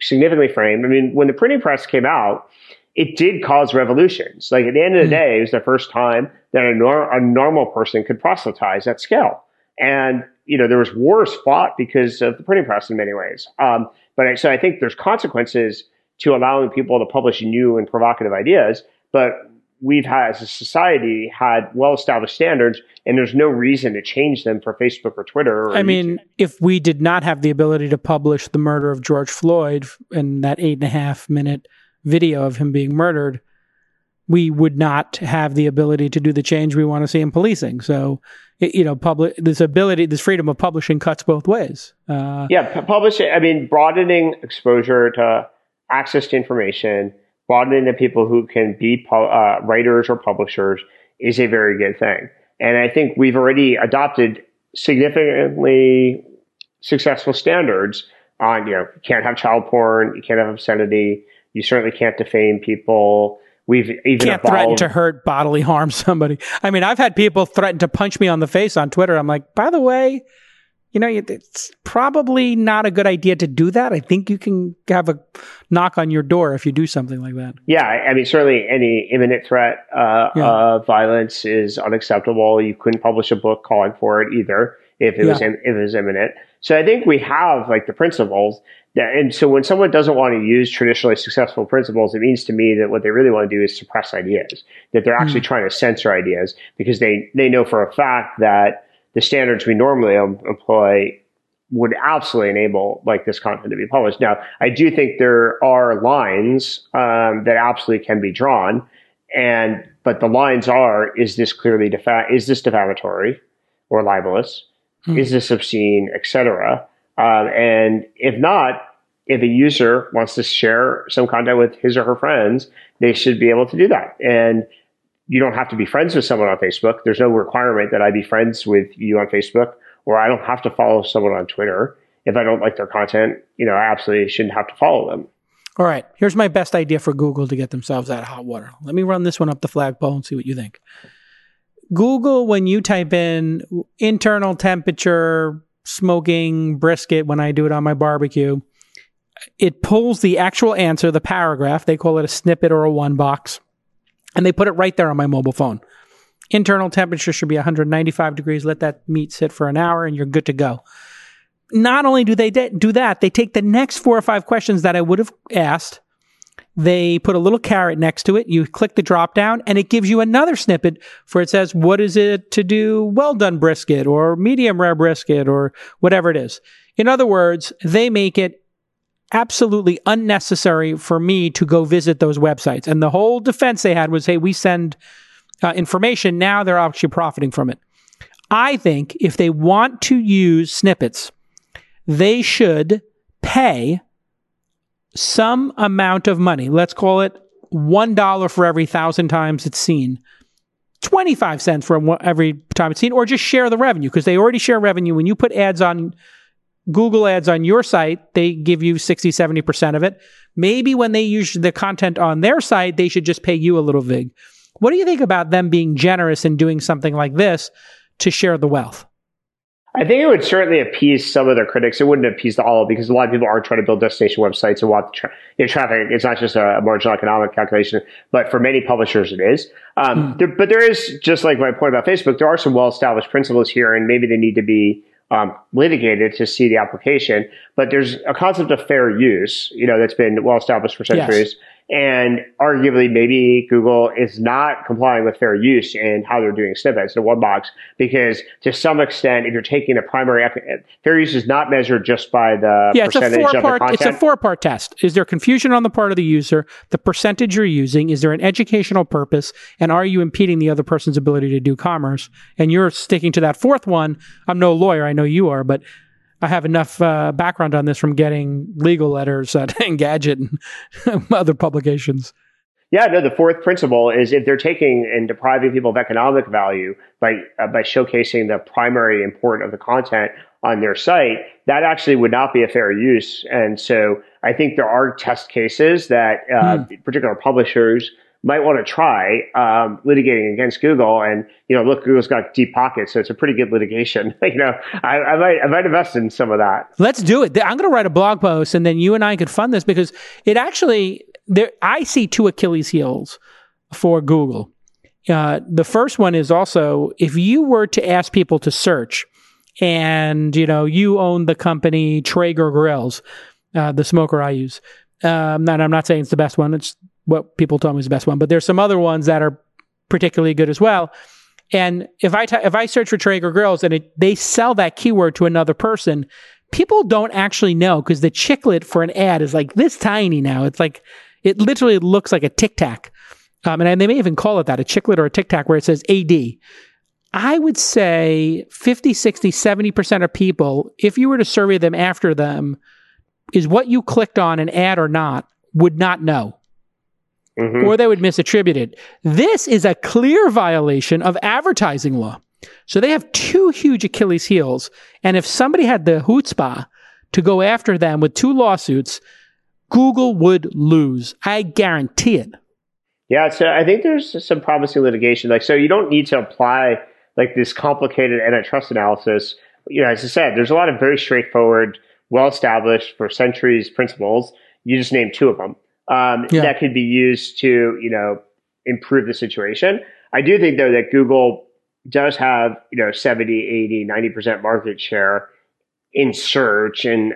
significantly framed. I mean, when the printing press came out, it did cause revolutions. Like at the end of the hmm. day, it was the first time that a, nor- a normal person could proselytize at scale. And, you know, there was wars fought because of the printing press in many ways. Um, but I, so I think there's consequences to allowing people to publish new and provocative ideas. But we've had as a society had well established standards and there's no reason to change them for Facebook or Twitter. Or I mean, if we did not have the ability to publish the murder of George Floyd in that eight and a half minute video of him being murdered, we would not have the ability to do the change we want to see in policing. So, you know, public this ability, this freedom of publishing cuts both ways. Uh, yeah, publishing. I mean, broadening exposure to access to information broadening the people who can be uh, writers or publishers is a very good thing. And I think we've already adopted significantly successful standards on, you know, you can't have child porn, you can't have obscenity, you certainly can't defame people. We've even can't threaten to hurt bodily harm (laughs) somebody. I mean, I've had people threaten to punch me on the face on Twitter. I'm like, by the way, you know, it's probably not a good idea to do that. I think you can have a knock on your door if you do something like that. Yeah, I mean, certainly any imminent threat uh, yeah. of violence is unacceptable. You couldn't publish a book calling for it either if it yeah. was if it was imminent. So I think we have like the principles that, and so when someone doesn't want to use traditionally successful principles, it means to me that what they really want to do is suppress ideas. That they're actually mm. trying to censor ideas because they they know for a fact that the standards we normally employ would absolutely enable like this content to be published. Now, I do think there are lines um, that absolutely can be drawn, and but the lines are: is this clearly defa- is this defamatory or libelous? Hmm. Is this obscene, etc. Um, and if not, if a user wants to share some content with his or her friends, they should be able to do that. And you don't have to be friends with someone on Facebook. There's no requirement that I be friends with you on Facebook, or I don't have to follow someone on Twitter. If I don't like their content, you know, I absolutely shouldn't have to follow them. All right. Here's my best idea for Google to get themselves out of hot water. Let me run this one up the flagpole and see what you think. Google, when you type in internal temperature smoking brisket when I do it on my barbecue, it pulls the actual answer, the paragraph. They call it a snippet or a one box and they put it right there on my mobile phone. Internal temperature should be 195 degrees. Let that meat sit for an hour and you're good to go. Not only do they de- do that, they take the next four or five questions that I would have asked. They put a little caret next to it. You click the drop down and it gives you another snippet for it says, what is it to do well done brisket or medium rare brisket or whatever it is. In other words, they make it absolutely unnecessary for me to go visit those websites. And the whole defense they had was, hey, we send uh, information. Now they're actually profiting from it. I think if they want to use snippets, they should pay some amount of money. Let's call it $1 for every thousand times it's seen. 25 cents for every time it's seen, or just share the revenue because they already share revenue. When you put ads on Google ads on your site, they give you 60, 70% of it. Maybe when they use the content on their site, they should just pay you a little vig. What do you think about them being generous and doing something like this to share the wealth? I think it would certainly appease some of their critics. It wouldn't appease all because a lot of people are trying to build destination websites and want tra- you know, traffic. It's not just a marginal economic calculation, but for many publishers it is. Um, mm. there, but there is, just like my point about Facebook, there are some well-established principles here and maybe they need to be um, litigated to see the application. But there's a concept of fair use, you know, that's been well established for centuries. Yes. And arguably, maybe Google is not complying with fair use in how they're doing snippets in one box, because to some extent, if you're taking a primary fair use is not measured just by the yeah, percentage it's a four part, It's a four part test. Is there confusion on the part of the user? The percentage you're using? Is there an educational purpose? And are you impeding the other person's ability to do commerce? And you're sticking to that fourth one. I'm no lawyer. I know you are, but I have enough uh, background on this from getting legal letters at (laughs) Engadget and (laughs) other publications. Yeah, no. The fourth principle is if they're taking and depriving people of economic value by uh, by showcasing the primary import of the content on their site, that actually would not be a fair use. And so I think there are test cases that uh, mm. particular publishers might want to try um, litigating against Google. And you know, look, Google's got deep pockets, so it's a pretty good litigation. (laughs) you know, I, I, might I might invest in some of that. Let's do it. I'm going to write a blog post, and then you and I could fund this because it actually there. I see two Achilles heels for Google. Uh, the first one is also if you were to ask people to search, and you know, you own the company Traeger Grills, uh, the smoker I use. Um, and I'm not saying it's the best one. It's what people tell me is the best one. But there's some other ones that are particularly good as well. And if I if I search for Traeger grills and it, they sell that keyword to another person, people don't actually know because the chiclet for an ad is like this tiny now. It's like it literally looks like a tic tac. Um, and they may even call it that a chiclet or a tic tac where it says AD. I would say 50, 60, 70% of people, if you were to survey them after them, is what you clicked on an ad or not, would not know. Mm-hmm. Or they would misattribute it. This is a clear violation of advertising law. So they have two huge Achilles heels. And if somebody had the chutzpah to go after them with two lawsuits, Google would lose. I guarantee it. Yeah, so I think there's some promising litigation. Like, so you don't need to apply like this complicated antitrust analysis. You know, as I said, there's a lot of very straightforward, well established for centuries principles. You just name two of them um, yeah. that could be used to, you know, improve the situation. I do think though that Google does have, you know, 70, 80, 90% market share in search. And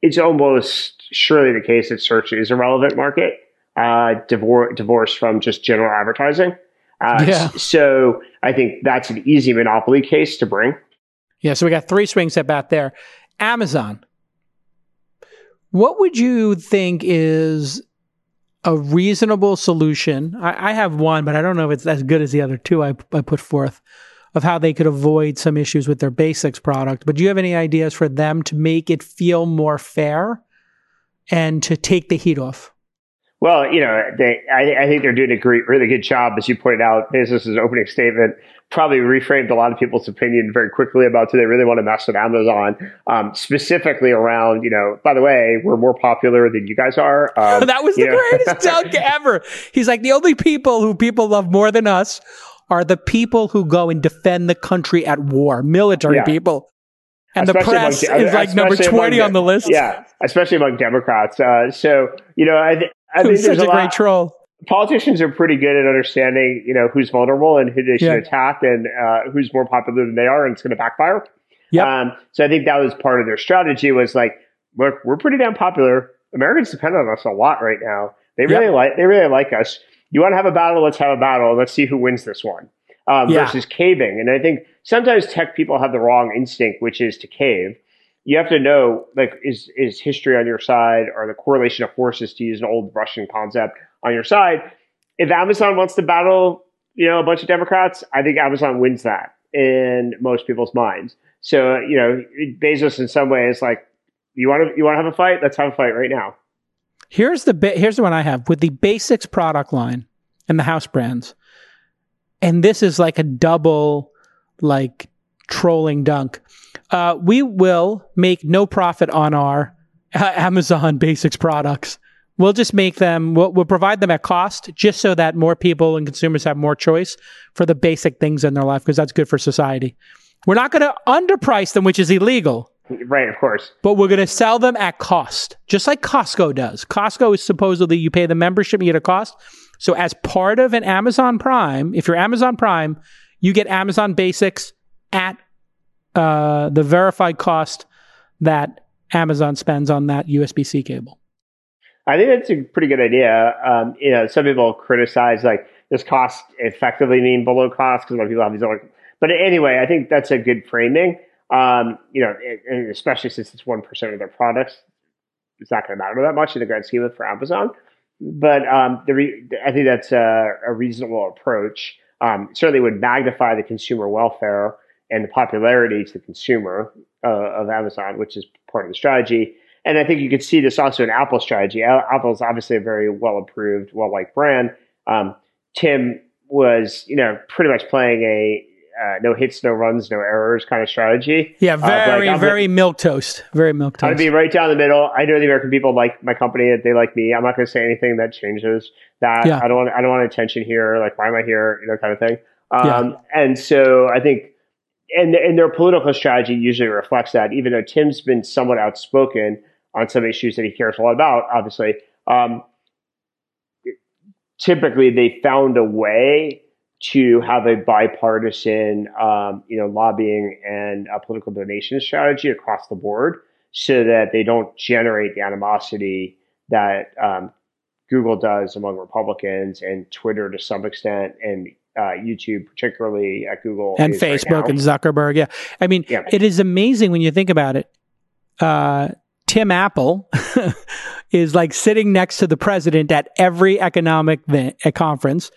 it's almost surely the case that search is a relevant market, uh, divor- divorced from just general advertising. Uh, yeah. So I think that's an easy monopoly case to bring. Yeah. So we got three swings at bat there. Amazon. What would you think is a reasonable solution? I, I, have one, but I don't know if it's as good as the other two I, I put forth of how they could avoid some issues with their basics product. But do you have any ideas for them to make it feel more fair and to take the heat off? Well, you know, they, I, I, think they're doing a great, really good job, as you pointed out. Bezos's opening statement probably reframed a lot of people's opinion very quickly about do they really want to mess with Amazon, um, specifically around, you know, by the way, we're more popular than you guys are. (laughs) Um, that was the know. greatest (laughs) dunk ever. He's like, the only people who people love more than us are the people who go and defend the country at war, military yeah. people. And especially the press among, is like number 20 on the list. Yeah, especially among Democrats. Uh, so, you know, I, th- I think such a, a great troll. Politicians are pretty good at understanding, you know, who's vulnerable and who they should yeah. attack, and uh, who's more popular than they are, and it's going to backfire. Yeah. Um, so I think that was part of their strategy. Was like, look, we're pretty damn popular. Americans depend on us a lot right now. They really yep. like they really like us. You want to have a battle? Let's have a battle. Let's see who wins this one. Um, yeah. Versus caving, and I think sometimes tech people have the wrong instinct, which is to cave you have to know like is is history on your side or the correlation of forces to use an old Russian concept on your side. If Amazon wants to battle, you know, a bunch of Democrats, I think Amazon wins that in most people's minds. So, you know, Bezos in some ways like you want to you want to have a fight? Let's have a fight right now. Here's the ba- here's the one I have with the basics product line and the house brands. And this is like a double like trolling dunk uh, we will make no profit on our uh, Amazon (laughs) Basics products. We'll just make them, we'll, we'll, provide them at cost just so that more people and consumers have more choice for the basic things in their life because that's good for society. We're not going to underprice them, which is illegal. Right, of course. But we're going to sell them at cost, just like Costco does. Costco is supposedly you pay the membership, you get a cost. So, as part of an Amazon Prime, if you're Amazon Prime, you get Amazon Basics at uh, the verified cost that Amazon spends on that USB C cable. I think that's a pretty good idea. Um, you know, some people criticize like this cost effectively mean below cost because a lot of people have these other. But anyway, I think that's a good framing. Um, you know, and especially since it's one percent of their products, it's not going to matter that much in the grand scheme of for Amazon. But um, the re- I think that's a, a reasonable approach. Um, certainly would magnify the consumer welfare and the popularity to the consumer uh, of Amazon, which is part of the strategy. And I think you could see this also in Apple's strategy. Apple is obviously a very well approved, well liked brand. Um, Tim was, you know, pretty much playing a uh, no hits, no runs, no errors kind of strategy. Yeah, very, uh, like, very milk toast. Very milk toast. I'd be right down the middle. I know the American people like my company; that they like me. I'm not going to say anything that changes that. Yeah. I don't want. I don't want attention here. Like, why am I here? You know, kind of thing. Um, yeah. And so I think and and their political strategy usually reflects that. Even though Tim's been somewhat outspoken on some issues that he cares a lot about, obviously, um, typically they found a way to have a bipartisan, um, you know, lobbying and a political donation strategy across the board, so that they don't generate the animosity that um, Google does among Republicans and Twitter to some extent, and uh, YouTube, particularly at Google and Facebook right and Zuckerberg. Yeah, I mean, yeah. it is amazing when you think about it. Uh, Tim Apple (laughs) is like sitting next to the president at every economic event, conference.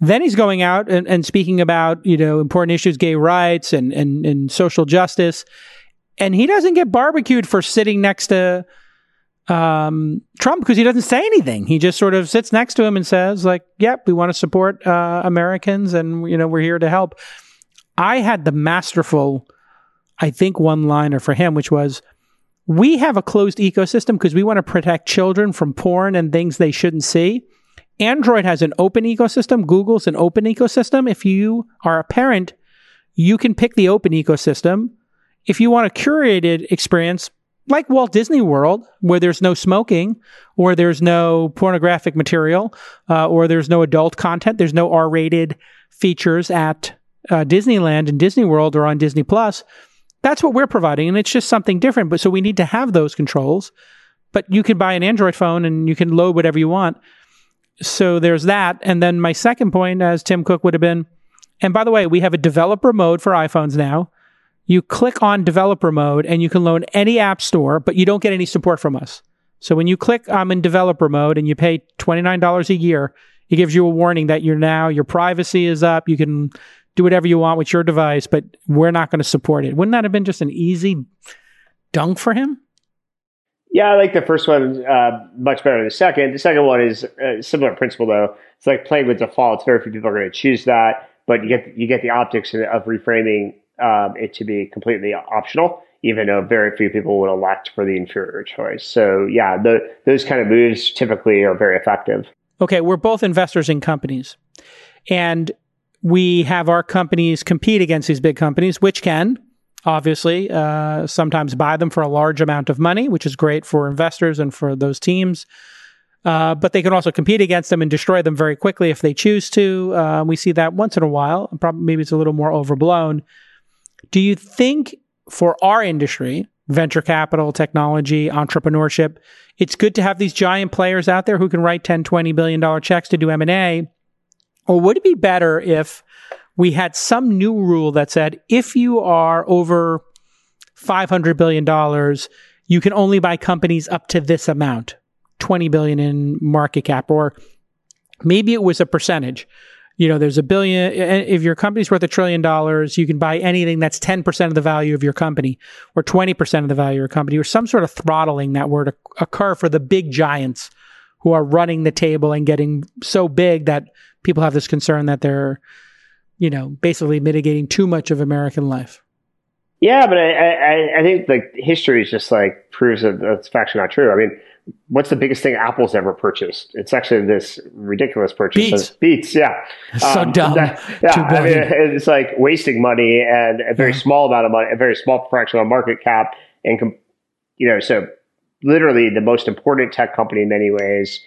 Then he's going out and, and speaking about you know important issues, gay rights and, and and social justice, and he doesn't get barbecued for sitting next to um, Trump because he doesn't say anything. He just sort of sits next to him and says, like, yep, we want to support uh, Americans and, you know, we're here to help. I had the masterful, I think, one liner for him, which was, we have a closed ecosystem because we want to protect children from porn and things they shouldn't see. Android has an open ecosystem. Google's an open ecosystem. If you are a parent, you can pick the open ecosystem. If you want a curated experience, like Walt Disney World, where there's no smoking, or there's no pornographic material, uh, or there's no adult content, there's no R-rated features at uh, Disneyland and Disney World or on Disney Plus. That's what we're providing, and it's just something different. But so we need to have those controls. But you can buy an Android phone and you can load whatever you want. So there's that. And then my second point, as Tim Cook would have been, and by the way, we have a developer mode for iPhones now you click on developer mode and you can load any app store, but you don't get any support from us. So when you click I'm in developer mode and you pay $29 a year, it gives you a warning that you're now, your privacy is up. You can do whatever you want with your device, but we're not going to support it. Wouldn't that have been just an easy dunk for him? Yeah, I like the first one uh, much better than the second. The second one is a similar principle, though. It's like playing with defaults. Very few people are going to choose that, but you get you get the optics of reframing um, it to be completely optional, even though very few people would elect for the inferior choice. So, yeah, the, those kind of moves typically are very effective. Okay, we're both investors in companies, and we have our companies compete against these big companies, which can obviously uh, sometimes buy them for a large amount of money, which is great for investors and for those teams. Uh, but they can also compete against them and destroy them very quickly if they choose to. Uh, we see that once in a while. Probably maybe it's a little more overblown. Do you think for our industry, venture capital, technology, entrepreneurship, it's good to have these giant players out there who can write 10, 20 billion dollar checks to do M&A? Or would it be better if we had some new rule that said if you are over 500 billion dollars, you can only buy companies up to this amount, 20 billion in market cap or maybe it was a percentage you know, there's a billion. If your company's worth a trillion dollars, you can buy anything that's 10% of the value of your company or 20% of the value of your company or some sort of throttling that were to occur for the big giants who are running the table and getting so big that people have this concern that they're, you know, basically mitigating too much of American life. Yeah, but I, I, I think like history is just like proves that that's actually not true. I mean, what's the biggest thing Apple's ever purchased? It's actually this ridiculous purchase. Beats. Beats, yeah. So um, dumb. That, (laughs) yeah, I mean, it's like wasting money and a very yeah. small amount of money, a very small fraction of market cap. And, you know, so literally the most important tech company in many ways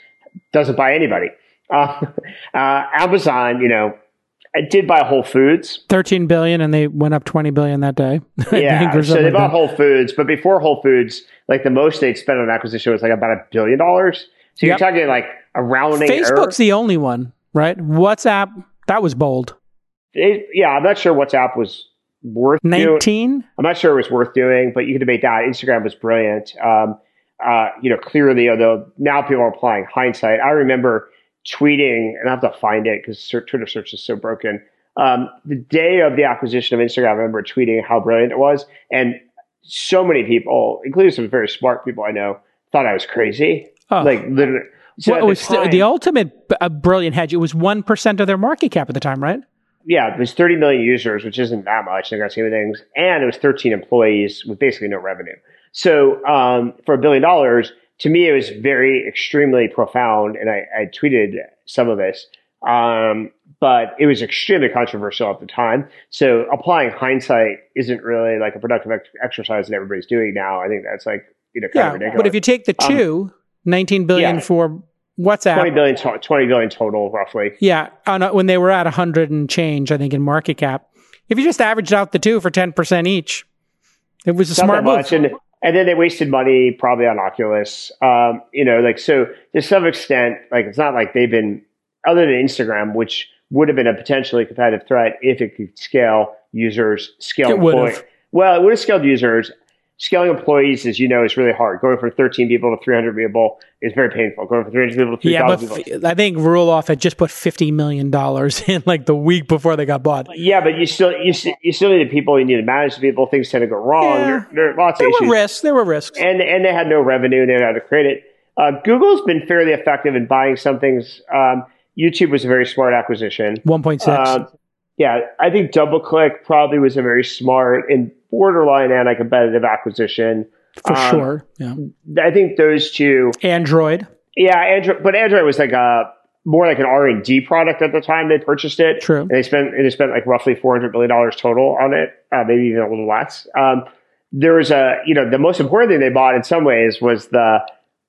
doesn't buy anybody. Uh, uh, Amazon, you know, I did buy Whole Foods. 13 billion and they went up 20 billion that day. (laughs) yeah. so they bought Whole Foods, but before Whole Foods, like the most they'd spent on acquisition was like about a billion dollars. So you're talking like a rounding. Facebook's error. the only one, right? WhatsApp, that was bold. It, yeah, I'm not sure WhatsApp was worth 19. I'm not sure it was worth doing, but you can debate that. Instagram was brilliant. Um, uh, you know, clearly, although now people are applying hindsight. I remember tweeting, and I have to find it because Twitter search is so broken. Um, the day of the acquisition of Instagram, I remember tweeting how brilliant it was, and so many people, including some very smart people I know, thought I was crazy. Oh. Like literally. So well, it was the, time, the ultimate uh, brilliant hedge. It was one percent of their market cap at the time, right? Yeah, it was 30 million users, which isn't that much in the grand scheme of things, and it was 13 employees with basically no revenue. So um, for a billion dollars, to me, it was very extremely profound, and I, I tweeted some of this. Um, but it was extremely controversial at the time. So applying hindsight isn't really like a productive ex- exercise that everybody's doing now. I think that's like you know kind yeah, of ridiculous. But if you take the um, two, um, 19 billion yeah, for WhatsApp, 20 billion, to- 20 billion total roughly. Yeah, a, when they were at 100 and change, I think in market cap. If you just averaged out the two for 10% each, it was a smart move. And, and then they wasted money probably on Oculus. Um, you know, like so to some extent, like it's not like they've been other than Instagram, which would have been a potentially competitive threat if it could scale users, scale It. Well, it would have scaled users. Scaling employees, as you know, is really hard. Going from 13 people to 300 people is very painful. Going from 300 people to 3,000 Yeah, but people. f- I think Roelof had just put fifty million dollars (laughs) in like the week before they got bought. Yeah, but you still you, you still need the people. You need to manage the people. Things tend to go wrong. Yeah. There, there are lots There of were issues. risks. There were risks. and and they had no revenue. They had to create it. Uh, Google's been fairly effective in buying some things. Um, YouTube was a very smart acquisition. One point six. Um, yeah, I think DoubleClick probably was a very smart and borderline anti-competitive acquisition. for um, sure. Yeah. I think those two. Android. Yeah, Android, but Android was like a more like an R and D product at the time they purchased it. True. And they spent and they spent like roughly four hundred million dollars total on it, uh, maybe even a little less. Um, there was a you know the most important thing they bought in some ways was the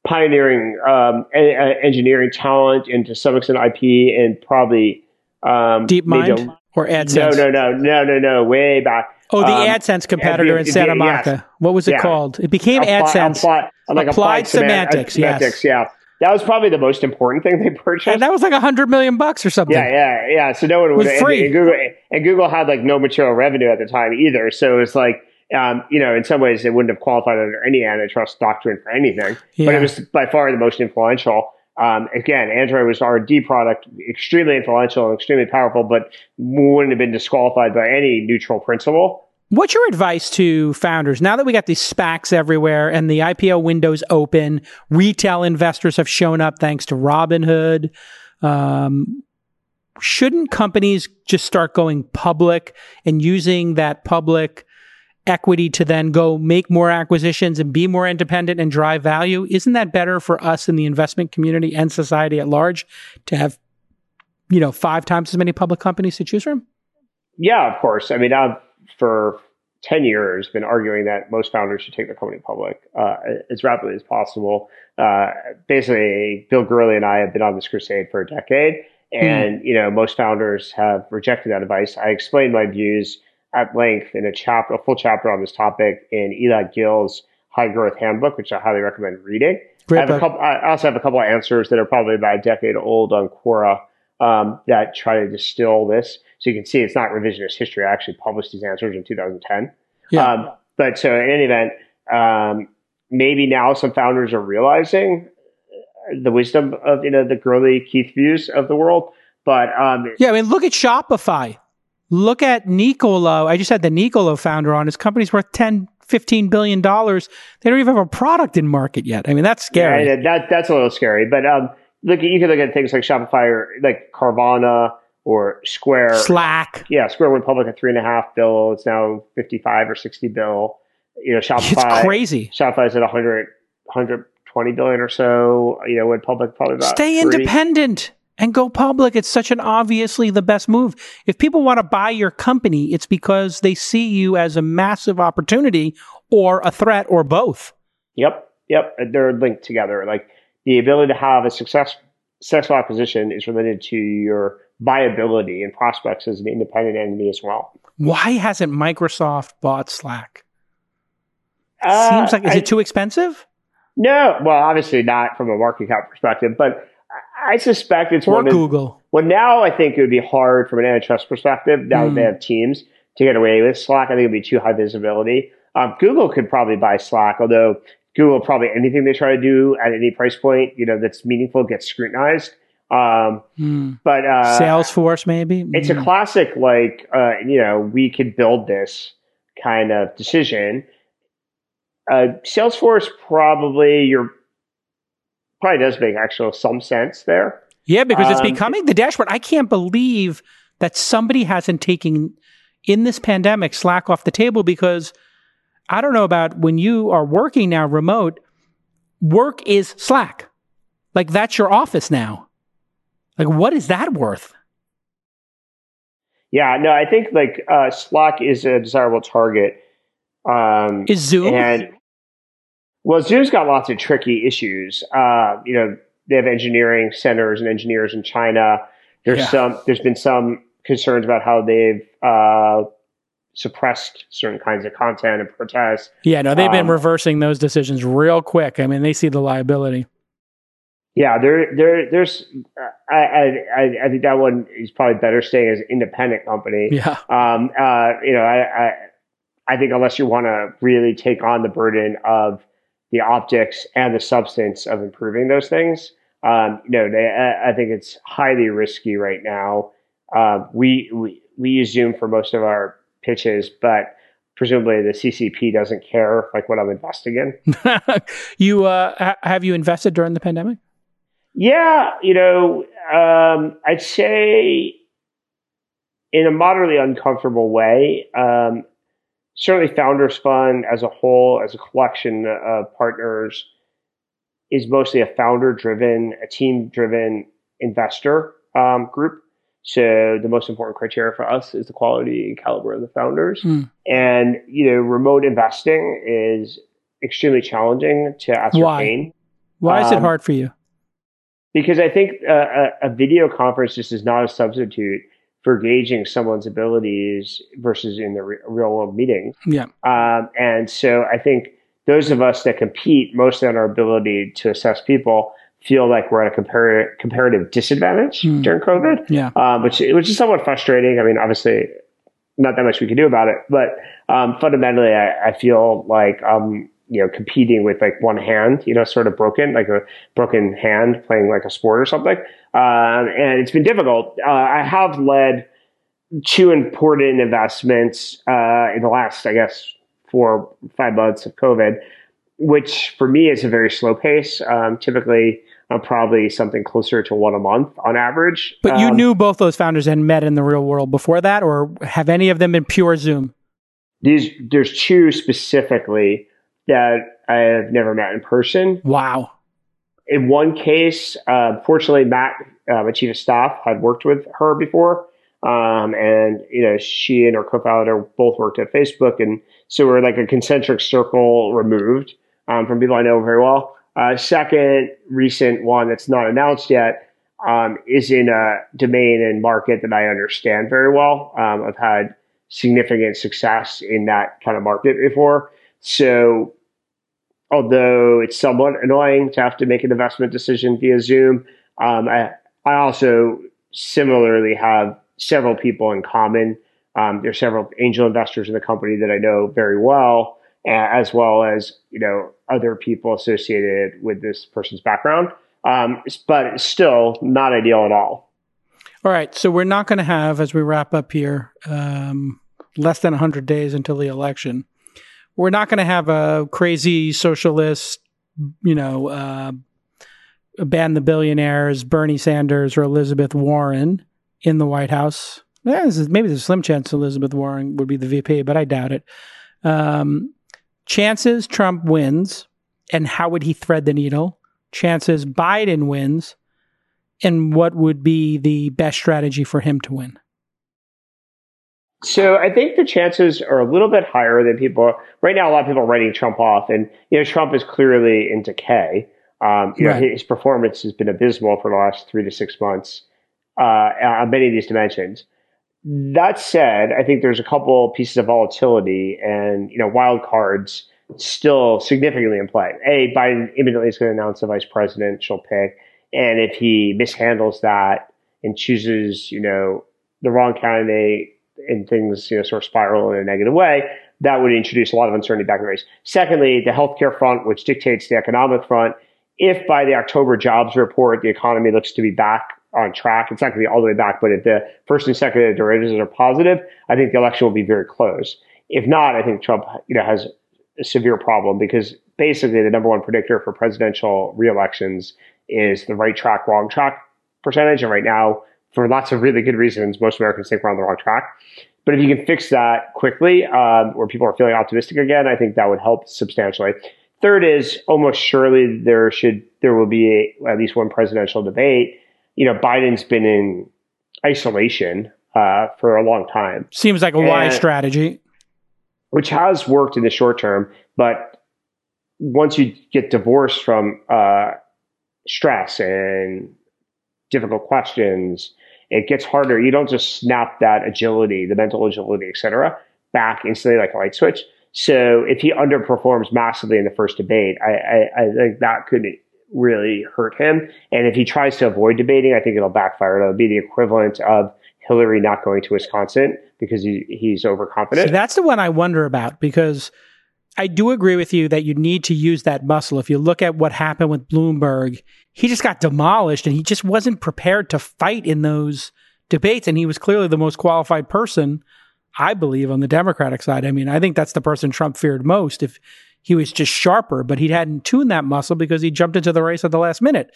pioneering um, a- a- engineering talent and to some extent IP and probably um, DeepMind a- or AdSense. No, no, no, no, no, no, way back. Oh, the Um, AdSense competitor yeah, in Santa Monica. yes. What was it Yeah. called? It became Apply- AdSense. apply- like Applied seman- semantics, yes. yeah. That was probably the most important thing they (laughs) purchased. and that was like a hundred million bucks or something. Yeah, yeah, yeah. So no one was would and- free. And, Google and Google had like no material revenue at the time either. So it's like, um, you know, in some ways it wouldn't have qualified under any antitrust doctrine for anything. But it was by far the most influential. Um, again, Android was R and D product, extremely influential and extremely powerful, but wouldn't have been disqualified by any neutral principle. What's your advice to founders now that we got these SPACs everywhere and the IPO windows open? Retail investors have shown up thanks to Robinhood. Um, shouldn't companies just start going public and using that public equity to then go make more acquisitions and be more independent and drive value? Isn't that better for us in the investment community and society at large to have, you know, five times as many public companies to choose from? Yeah, of course. I mean, I've for 10 years been arguing that most founders should take their company public uh, as rapidly as possible. Uh, basically, Bill Gurley and I have been on this crusade for a decade. And, you know, most founders have rejected that advice. I explained my views at length in a chapter, a full chapter on this topic in Elad Gil's High Growth Handbook, which I highly recommend reading. I Great have a book. couple. I also have a couple of answers that are probably about a decade old on Quora um, that try to distill this. So you can see it's not revisionist history. I actually published these answers in 2010. Yeah. Um, but so in any event, um, maybe now some founders are realizing the wisdom of you know the Gurley Keith views of the world. But um, Yeah, I mean, look at Shopify. Look at Nikola. I just had the Nikola founder on. His company's worth 10, 15 billion dollars. They don't even have a product in market yet. I mean, that's scary. Yeah, that that's a little scary. But um, look, you can look at things like Shopify or like Carvana or Square. Slack. yeah, Square went public at three and a half bill. It's now fifty five or sixty bill. You know, Shopify. It's crazy. Shopify's at 100, 120 billion or so. You know, went public probably about Stay independent and go public. It's such an obviously the best move. If people want to buy your company, it's because they see you as a massive opportunity or a threat or both. Yep, yep. They're linked together. Like the ability to have a success, successful acquisition is related to your viability and prospects as an independent entity as well. Why hasn't Microsoft bought Slack? Uh, Seems like is I- it too expensive? No, well, obviously not from a market cap perspective, but I suspect it's Or one of Google? Well, now I think it would be hard from an antitrust perspective. Now that they Hmm. have teams to get away with Slack, I think it'd be too high visibility. Um, Google could probably buy Slack, although Google probably anything they try to do at any price point, you know, that's meaningful gets scrutinized. Um, Hmm. but uh, Salesforce, maybe. it's a Hmm. classic, like uh, you know, we could build this kind of decision. Uh, Salesforce probably your probably does make actual some sense there. yeah, because it's um, becoming the dashboard. I can't believe that somebody hasn't taken in this pandemic Slack off the table because I don't know about when you are working now remote. Work is Slack, like that's your office now. Like, what is that worth? Yeah, no, I think like uh, Slack is a desirable target. Um, Is Zoom? and well, Zoom's got lots of tricky issues. Uh, you know, they have engineering centers and engineers in China. There's Yeah. some. There's been some concerns about how they've uh, suppressed certain kinds of content and protests. yeah, no, they've been um, reversing those decisions real quick. I mean, they see the liability. Yeah, there, there, there's. I, I, I think that one is probably better staying as an independent company. Yeah. Um. Uh. You know, I, I, I think unless you want to really take on the burden of the optics and the substance of improving those things, um, you know, they, I, I think it's highly risky right now. Uh, we, we we use Zoom for most of our pitches, but presumably the CCP doesn't care like what I'm investing in. (laughs) you uh, ha- have you invested during the pandemic? Yeah, you know, um, I'd say in a moderately uncomfortable way. Um, certainly, Founders Fund as a whole, as a collection of partners, is mostly a founder-driven, a team-driven investor um, group. So the most important criteria for us is the quality and caliber of the founders. Mm. And, you know, remote investing is extremely challenging to ascertain. Why? Why is it Um, hard for you? Because I think uh, a, a video conference just is not a substitute for gauging someone's abilities versus in the re- real world meeting. Yeah. Um, and so I think those of us that compete mostly on our ability to assess people feel like we're at a comparative, comparative disadvantage Hmm. during COVID Yeah. um, which which is somewhat frustrating. I mean, obviously, not that much we can do about it, but um, fundamentally, I, I feel like um, you know competing with like one hand, you know, sort of broken, like a broken hand playing like a sport or something, um, and it's been difficult. Uh, I have led two important investments uh, in the last, I guess, four five months of COVID, which for me is a very slow pace. Um, typically. I'm probably something closer to one a month on average. But you Um, knew both those founders and met in the real world before that, or have any of them been pure Zoom? these there's two specifically that I have never met in person. Wow. In one case, uh, fortunately, Matt, uh, my chief of staff, had worked with her before, um, and you know she and her co-founder both worked at Facebook, and so we're like a concentric circle removed um, from people I know very well. Uh, second, recent one that's not announced yet um, is in a domain and market that I understand very well. Um, I've had significant success in that kind of market before. So, although it's somewhat annoying to have to make an investment decision via Zoom, um, I, I also similarly have several people in common. Um, there's several angel investors in the company that I know very well, as well as you know other people associated with this person's background. Um, but it's still not ideal at all. All right. So we're not going to have, as we wrap up here, um, less than 100 days until the election. We're not going to have a crazy socialist, you know, uh, ban the billionaires, Bernie Sanders or Elizabeth Warren in the White House. Yeah, is, maybe there's a slim chance Elizabeth Warren would be the VP, but I doubt it. Um, chances Trump wins, and how would he thread the needle? Chances Biden wins, and what would be the best strategy for him to win? So I think the chances are a little bit higher than people. Right now, a lot of people are writing Trump off, and you know Trump is clearly in decay. Um, you Right. know his performance has been abysmal for the last three to six months uh, on many of these dimensions. That said, I think there's a couple pieces of volatility and you know wild cards still significantly in play. A, Biden imminently is going to announce a vice presidential pick, and if he mishandles that and chooses, you know, the wrong candidate and things, you know, sort of spiral in a negative way, that would introduce a lot of uncertainty back in the race. Secondly, the healthcare front, which dictates the economic front, if by the October jobs report the economy looks to be back on track, it's not going to be all the way back, but if the first and second derivatives are positive, I think the election will be very close. If not, I think Trump, you know, has a severe problem because basically the number one predictor for presidential reelections is the right track, wrong track percentage. And right now, for lots of really good reasons, most Americans think we're on the wrong track. But if you can fix that quickly, um, where people are feeling optimistic again, I think that would help substantially. Third is almost surely there should there will be a, at least one presidential debate. You know, Biden's been in isolation uh, for a long time, Seems like a wise strategy. which has worked in the short term. But once you get divorced from uh, stress and difficult questions, it gets harder. You don't just snap that agility, the mental agility, et cetera, back instantly like a light switch. So if he underperforms massively in the first debate, I, I, I think that could really hurt him. And if he tries to avoid debating, I think it'll backfire. It'll be the equivalent of Hillary not going to Wisconsin because he, he's overconfident. So that's the one I wonder about because I do agree with you that you need to use that muscle. If you look at what happened with Bloomberg, he just got demolished and he just wasn't prepared to fight in those debates. And he was clearly the most qualified person, I believe, on the Democratic side. I mean, I think that's the person Trump feared most if he was just sharper, but he hadn't tuned that muscle because he jumped into the race at the last minute.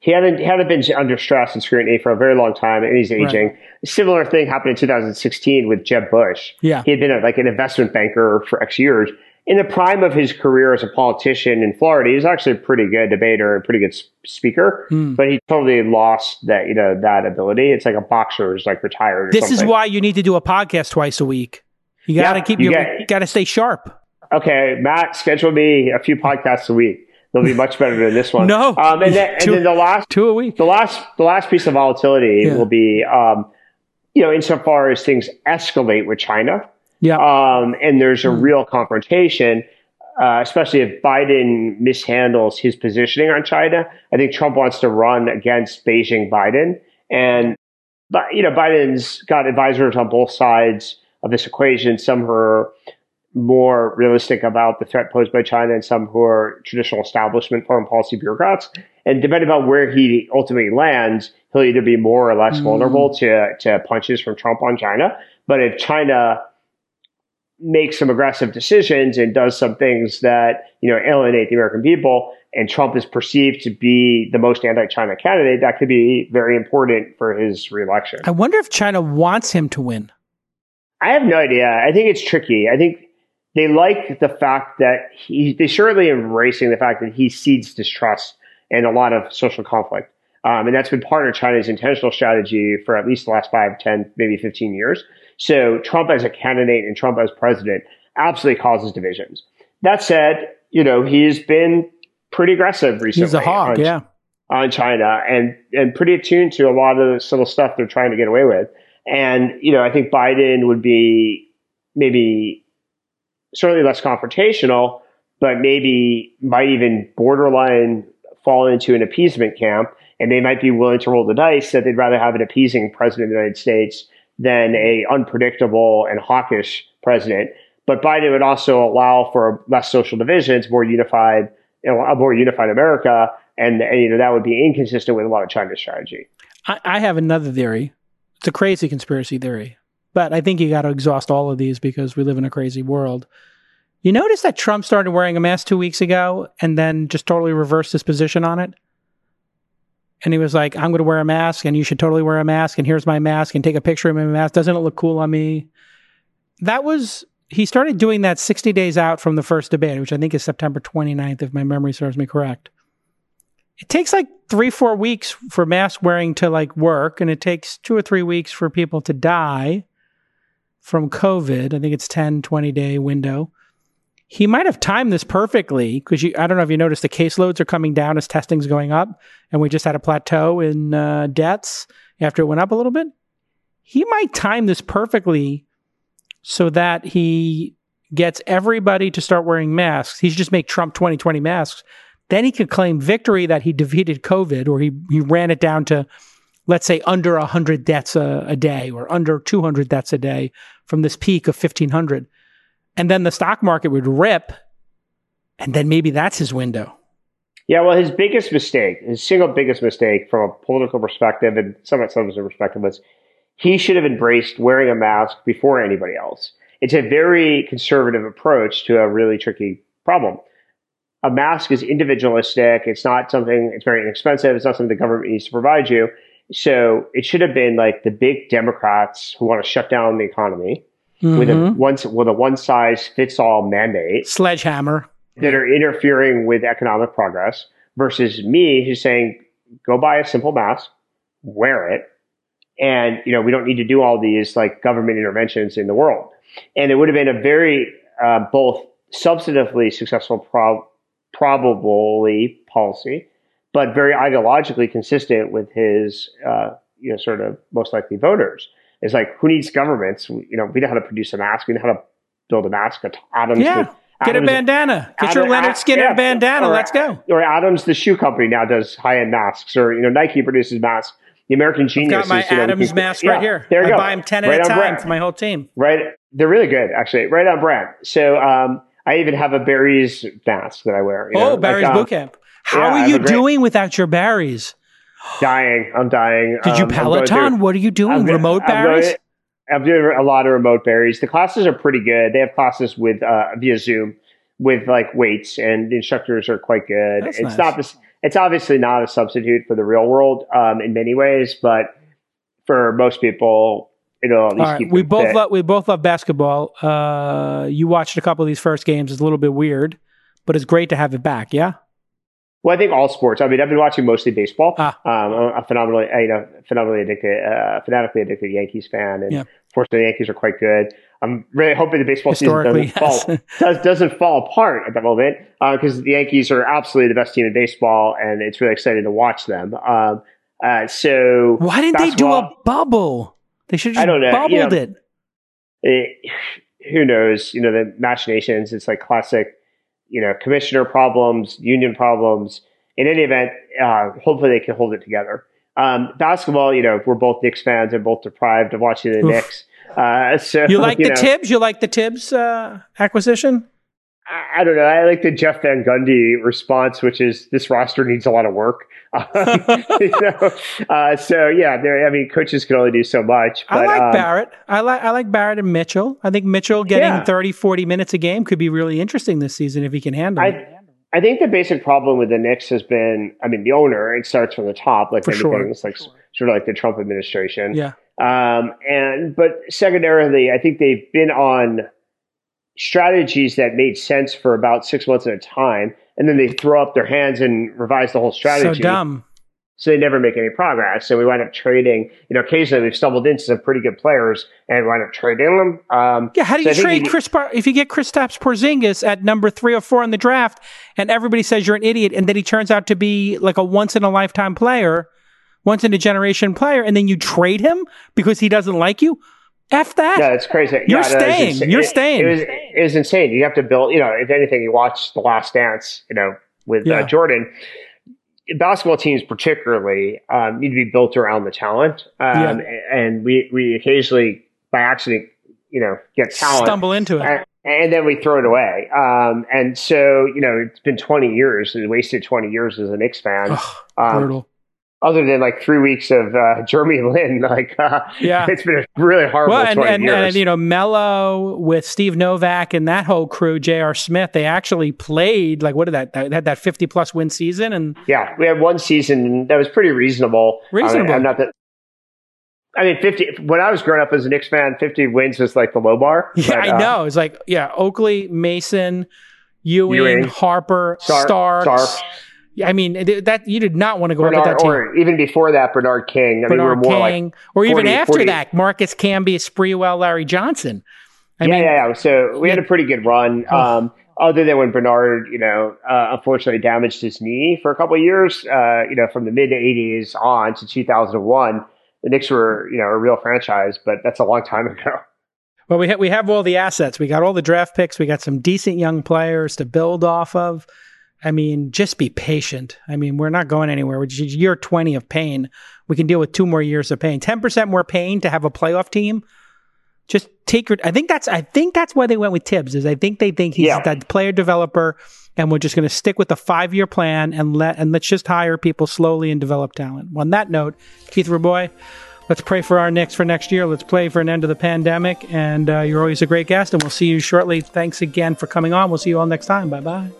He hadn't, he hadn't been under stress and scrutiny for a very long time, and he's aging. Right. A similar thing happened in 2016 with Jeb Bush. Yeah. He had been a, like an investment banker for X years in the prime of his career as a politician in Florida, he was actually a pretty good debater and pretty good speaker, mm. but he totally lost that, you know, that ability. It's like a boxer who's like retired. this something. is why you need to do a podcast twice a week. You got to yeah, keep you your, got to stay sharp. Okay, Matt, schedule me a few podcasts a week. They'll be much better than this one. (laughs) no, um, and, then, two, then the last two a week. The last the last piece of volatility yeah. will be, um, you know, insofar as things escalate with China yeah. Um, and there's a mm. real confrontation, uh, especially if Biden mishandles his positioning on China. I think Trump wants to run against Beijing Biden. And, but, you know, Biden's got advisors on both sides of this equation. Some who are more realistic about the threat posed by China and some who are traditional establishment foreign policy bureaucrats. And depending on where he ultimately lands, he'll either be more or less mm. vulnerable to, to punches from Trump on China. But if China makes some aggressive decisions and does some things that, you know, alienate the American people and Trump is perceived to be the most anti-China candidate, that could be very important for his reelection. I wonder if China wants him to win. I have no idea. I think it's tricky. I think they like the fact that he, they surely embracing the fact that he seeds distrust and a lot of social conflict. Um, and that's been part of China's intentional strategy for at least the last five, 10, maybe 15 years. So Trump as a candidate and Trump as president absolutely causes divisions. That said, you know, he's been pretty aggressive recently. He's a hawk, on, yeah. On China and, and pretty attuned to a lot of the subtle stuff they're trying to get away with. And, you know, I think Biden would be maybe certainly less confrontational, but maybe might even borderline fall into an appeasement camp. And they might be willing to roll the dice that they'd rather have an appeasing president of the United States than a unpredictable and hawkish president. But Biden would also allow for less social divisions, more unified, you know, a more unified America, and, and, you know that would be inconsistent with a lot of China's strategy. I, I have another theory. It's a crazy conspiracy theory, but I think you got to exhaust all of these because we live in a crazy world. You notice that Trump started wearing a mask two weeks ago and then just totally reversed his position on it? And he was like, I'm going to wear a mask and you should totally wear a mask. And here's my mask and take a picture of my mask. Doesn't it look cool on me? That was, he started doing that 60 days out from the first debate, which I think is September 29th, if my memory serves me correct. It takes like three, four weeks for mask wearing to like work, and it takes two or three weeks for people to die from COVID. I think it's 10, 20 day window he might have timed this perfectly because I don't know if you noticed the caseloads are coming down as testing's going up, and we just had a plateau in uh, deaths after it went up a little bit. He might time this perfectly so that he gets everybody to start wearing masks. He should just make Trump 2020 masks. Then he could claim victory that he defeated COVID or he, he ran it down to, let's say, under 100 deaths a, a day or under 200 deaths a day from this peak of 1,500 and then the stock market would rip, and then maybe that's his window. Yeah, well, his biggest mistake, his single biggest mistake from a political perspective and somewhat some perspective was he should have embraced wearing a mask before anybody else. It's a very conservative approach to a really tricky problem. A mask is individualistic. It's not something, it's very inexpensive. It's not something the government needs to provide you. So it should have been like the big Democrats who want to shut down the economy mm-hmm. with a mm-hmm. one with a one size fits all mandate, sledgehammer that are interfering with economic progress, versus me who's saying go buy a simple mask, wear it, and you know we don't need to do all these like government interventions in the world. And it would have been a very uh, both substantively successful, pro- probably policy, but very ideologically consistent with his uh, you know sort of most likely voters. It's like, who needs governments? You know, we know how to produce a mask. We know how to build a mask, atoms, yeah. Get Atoms- a bandana. Get your Atom- Lynyrd Skynyrd yeah, bandana. or- Let's go. Or Atoms, the shoe company, now does high end masks, or you know, Nike produces masks. The American Genius Got my is, know, Atoms can- mask yeah, right here. There you I go. buy them 10 at a time brand. for my whole team. Right, they're really good, actually. Right on brand. So um, I even have a Barry's mask that I wear. you know, Oh, like, Barry's um, Boot Camp. How yeah, are you great- doing without your Barry's? Dying. I'm dying. Did you Um, Peloton? through- What are you doing? Remote I'm going- Barry's? I'm doing a lot of remote Barry's. The classes are pretty good. They have classes with uh, via Zoom with like weights, and the instructors are quite good. That's it's nice. not this. It's obviously not a substitute for the real world um, in many ways, but for most people, it'll at least right, keep we both fit. love we both love basketball. Uh, you watched a couple of these first games. It's a little bit weird, but it's great to have it back. Yeah. Well, I think all sports. I mean, I've been watching mostly baseball. Ah. Um, I'm a phenomenally, you know, phenomenally addicted, uh, fanatically addicted Yankees fan, and Yeah. fortunately, the Yankees are quite good. I'm really hoping the baseball season doesn't fall yes. (laughs) does, doesn't fall apart at the moment because the Yankees are absolutely the best team in baseball, and it's really exciting to watch them. Um, uh, so Why didn't they do a bubble? They should have I just don't know, bubbled you know, it. it, who knows? You know, the machinations. It's like classic, you know, commissioner problems, union problems. In any event, uh, hopefully they can hold it together. Um, basketball, you know, we're both Knicks fans and both deprived of watching the Oof. Knicks. Uh, so You like the know, Thibs? You like the Thibs uh, acquisition? I, I don't know. I like the Jeff Van Gundy response, which is this roster needs a lot of work. (laughs) Um, (laughs) you know? uh, so yeah. I mean, coaches can only do so much. But, I like um, Barrett. I like I like Barrett and Mitchell. I think Mitchell getting Yeah. 30, 40 minutes a game could be really interesting this season if he can handle it. I, I think the basic problem with the Knicks has been, I mean, the owner. It starts from the top, like For sure. things, like sort of like the Trump administration. Yeah. Um, and but secondarily, I think they've been on strategies that made sense for about six months at a time, and then they throw up their hands and revise the whole strategy. So dumb. So they never make any progress. So we wind up trading. You know, occasionally we've stumbled into some pretty good players and wind up trading them. Um, Yeah, how do so you I trade you- Chris Par- if you get Kristaps Porzingis at number three or four in the draft, and everybody says you're an idiot, and then he turns out to be like a once in a lifetime player, once in a generation player, and then you trade him because he doesn't like you? F that. Yeah, it's crazy. You're yeah, no, staying. insane. You're It- staying. It, was it was insane. You have to build. You know, if anything, you watch The Last Dance. You know, with Yeah. uh, Jordan. Basketball teams, particularly, um, need to be built around the talent. Um, And we we occasionally, by accident, you know, get talent, Stumble into it. and, and then we throw it away. Um, and so, you know, it's been 20 years, we wasted 20 years as a Knicks fan. Ugh, Um, brutal. Other than like three weeks of uh, Jeremy Lin, (laughs) like uh, Yeah. it's been a really horrible Well, and, 20 and, and you know, Melo with Steve Novak and that whole crew, J.R. Smith, they actually played like what did that? They had that fifty plus win season, and Yeah, we had one season that was pretty reasonable. Reasonable. I am not that. I mean, fifty. When I was growing up as a Knicks fan, fifty wins was like the low bar. (laughs) yeah, But, I uh, know it's like yeah, Oakley, Mason, Ewing, Ewing, Harper, Starks. Starks. Yeah, I mean that you did not want to go up Bernard, at that team. or even before that, Bernard King. I mean, we were Bernard more like King, or even after 40. that, Marcus Camby, Sprewell, Larry Johnson. I yeah, mean, yeah, yeah. So we had a pretty good run. Oh. Um, other than when Bernard, you know, uh, unfortunately damaged his knee for a couple of years. Uh, you know, from the mid '80s on to 2001, the Knicks were, you know, a real franchise. But that's a long time (laughs) ago. Well, we have we have all the assets. We got all the draft picks. We got some decent young players to build off of. I mean, just be patient. I mean, we're not going anywhere. We're just year twenty of pain. We can deal with two more years of pain. Ten percent more pain to have a playoff team. Just take your. I think that's. I think that's why they went with Thibs. Is I think they think he's Yeah. that player developer, and we're just going to stick with the five year plan and let and let's just hire people slowly and develop talent. On that note, Keith Rabois, let's pray for our Knicks for next year. Let's pray for an end to the pandemic. And uh, you're always a great guest, and we'll see you shortly. Thanks again for coming on. We'll see you all next time. Bye bye.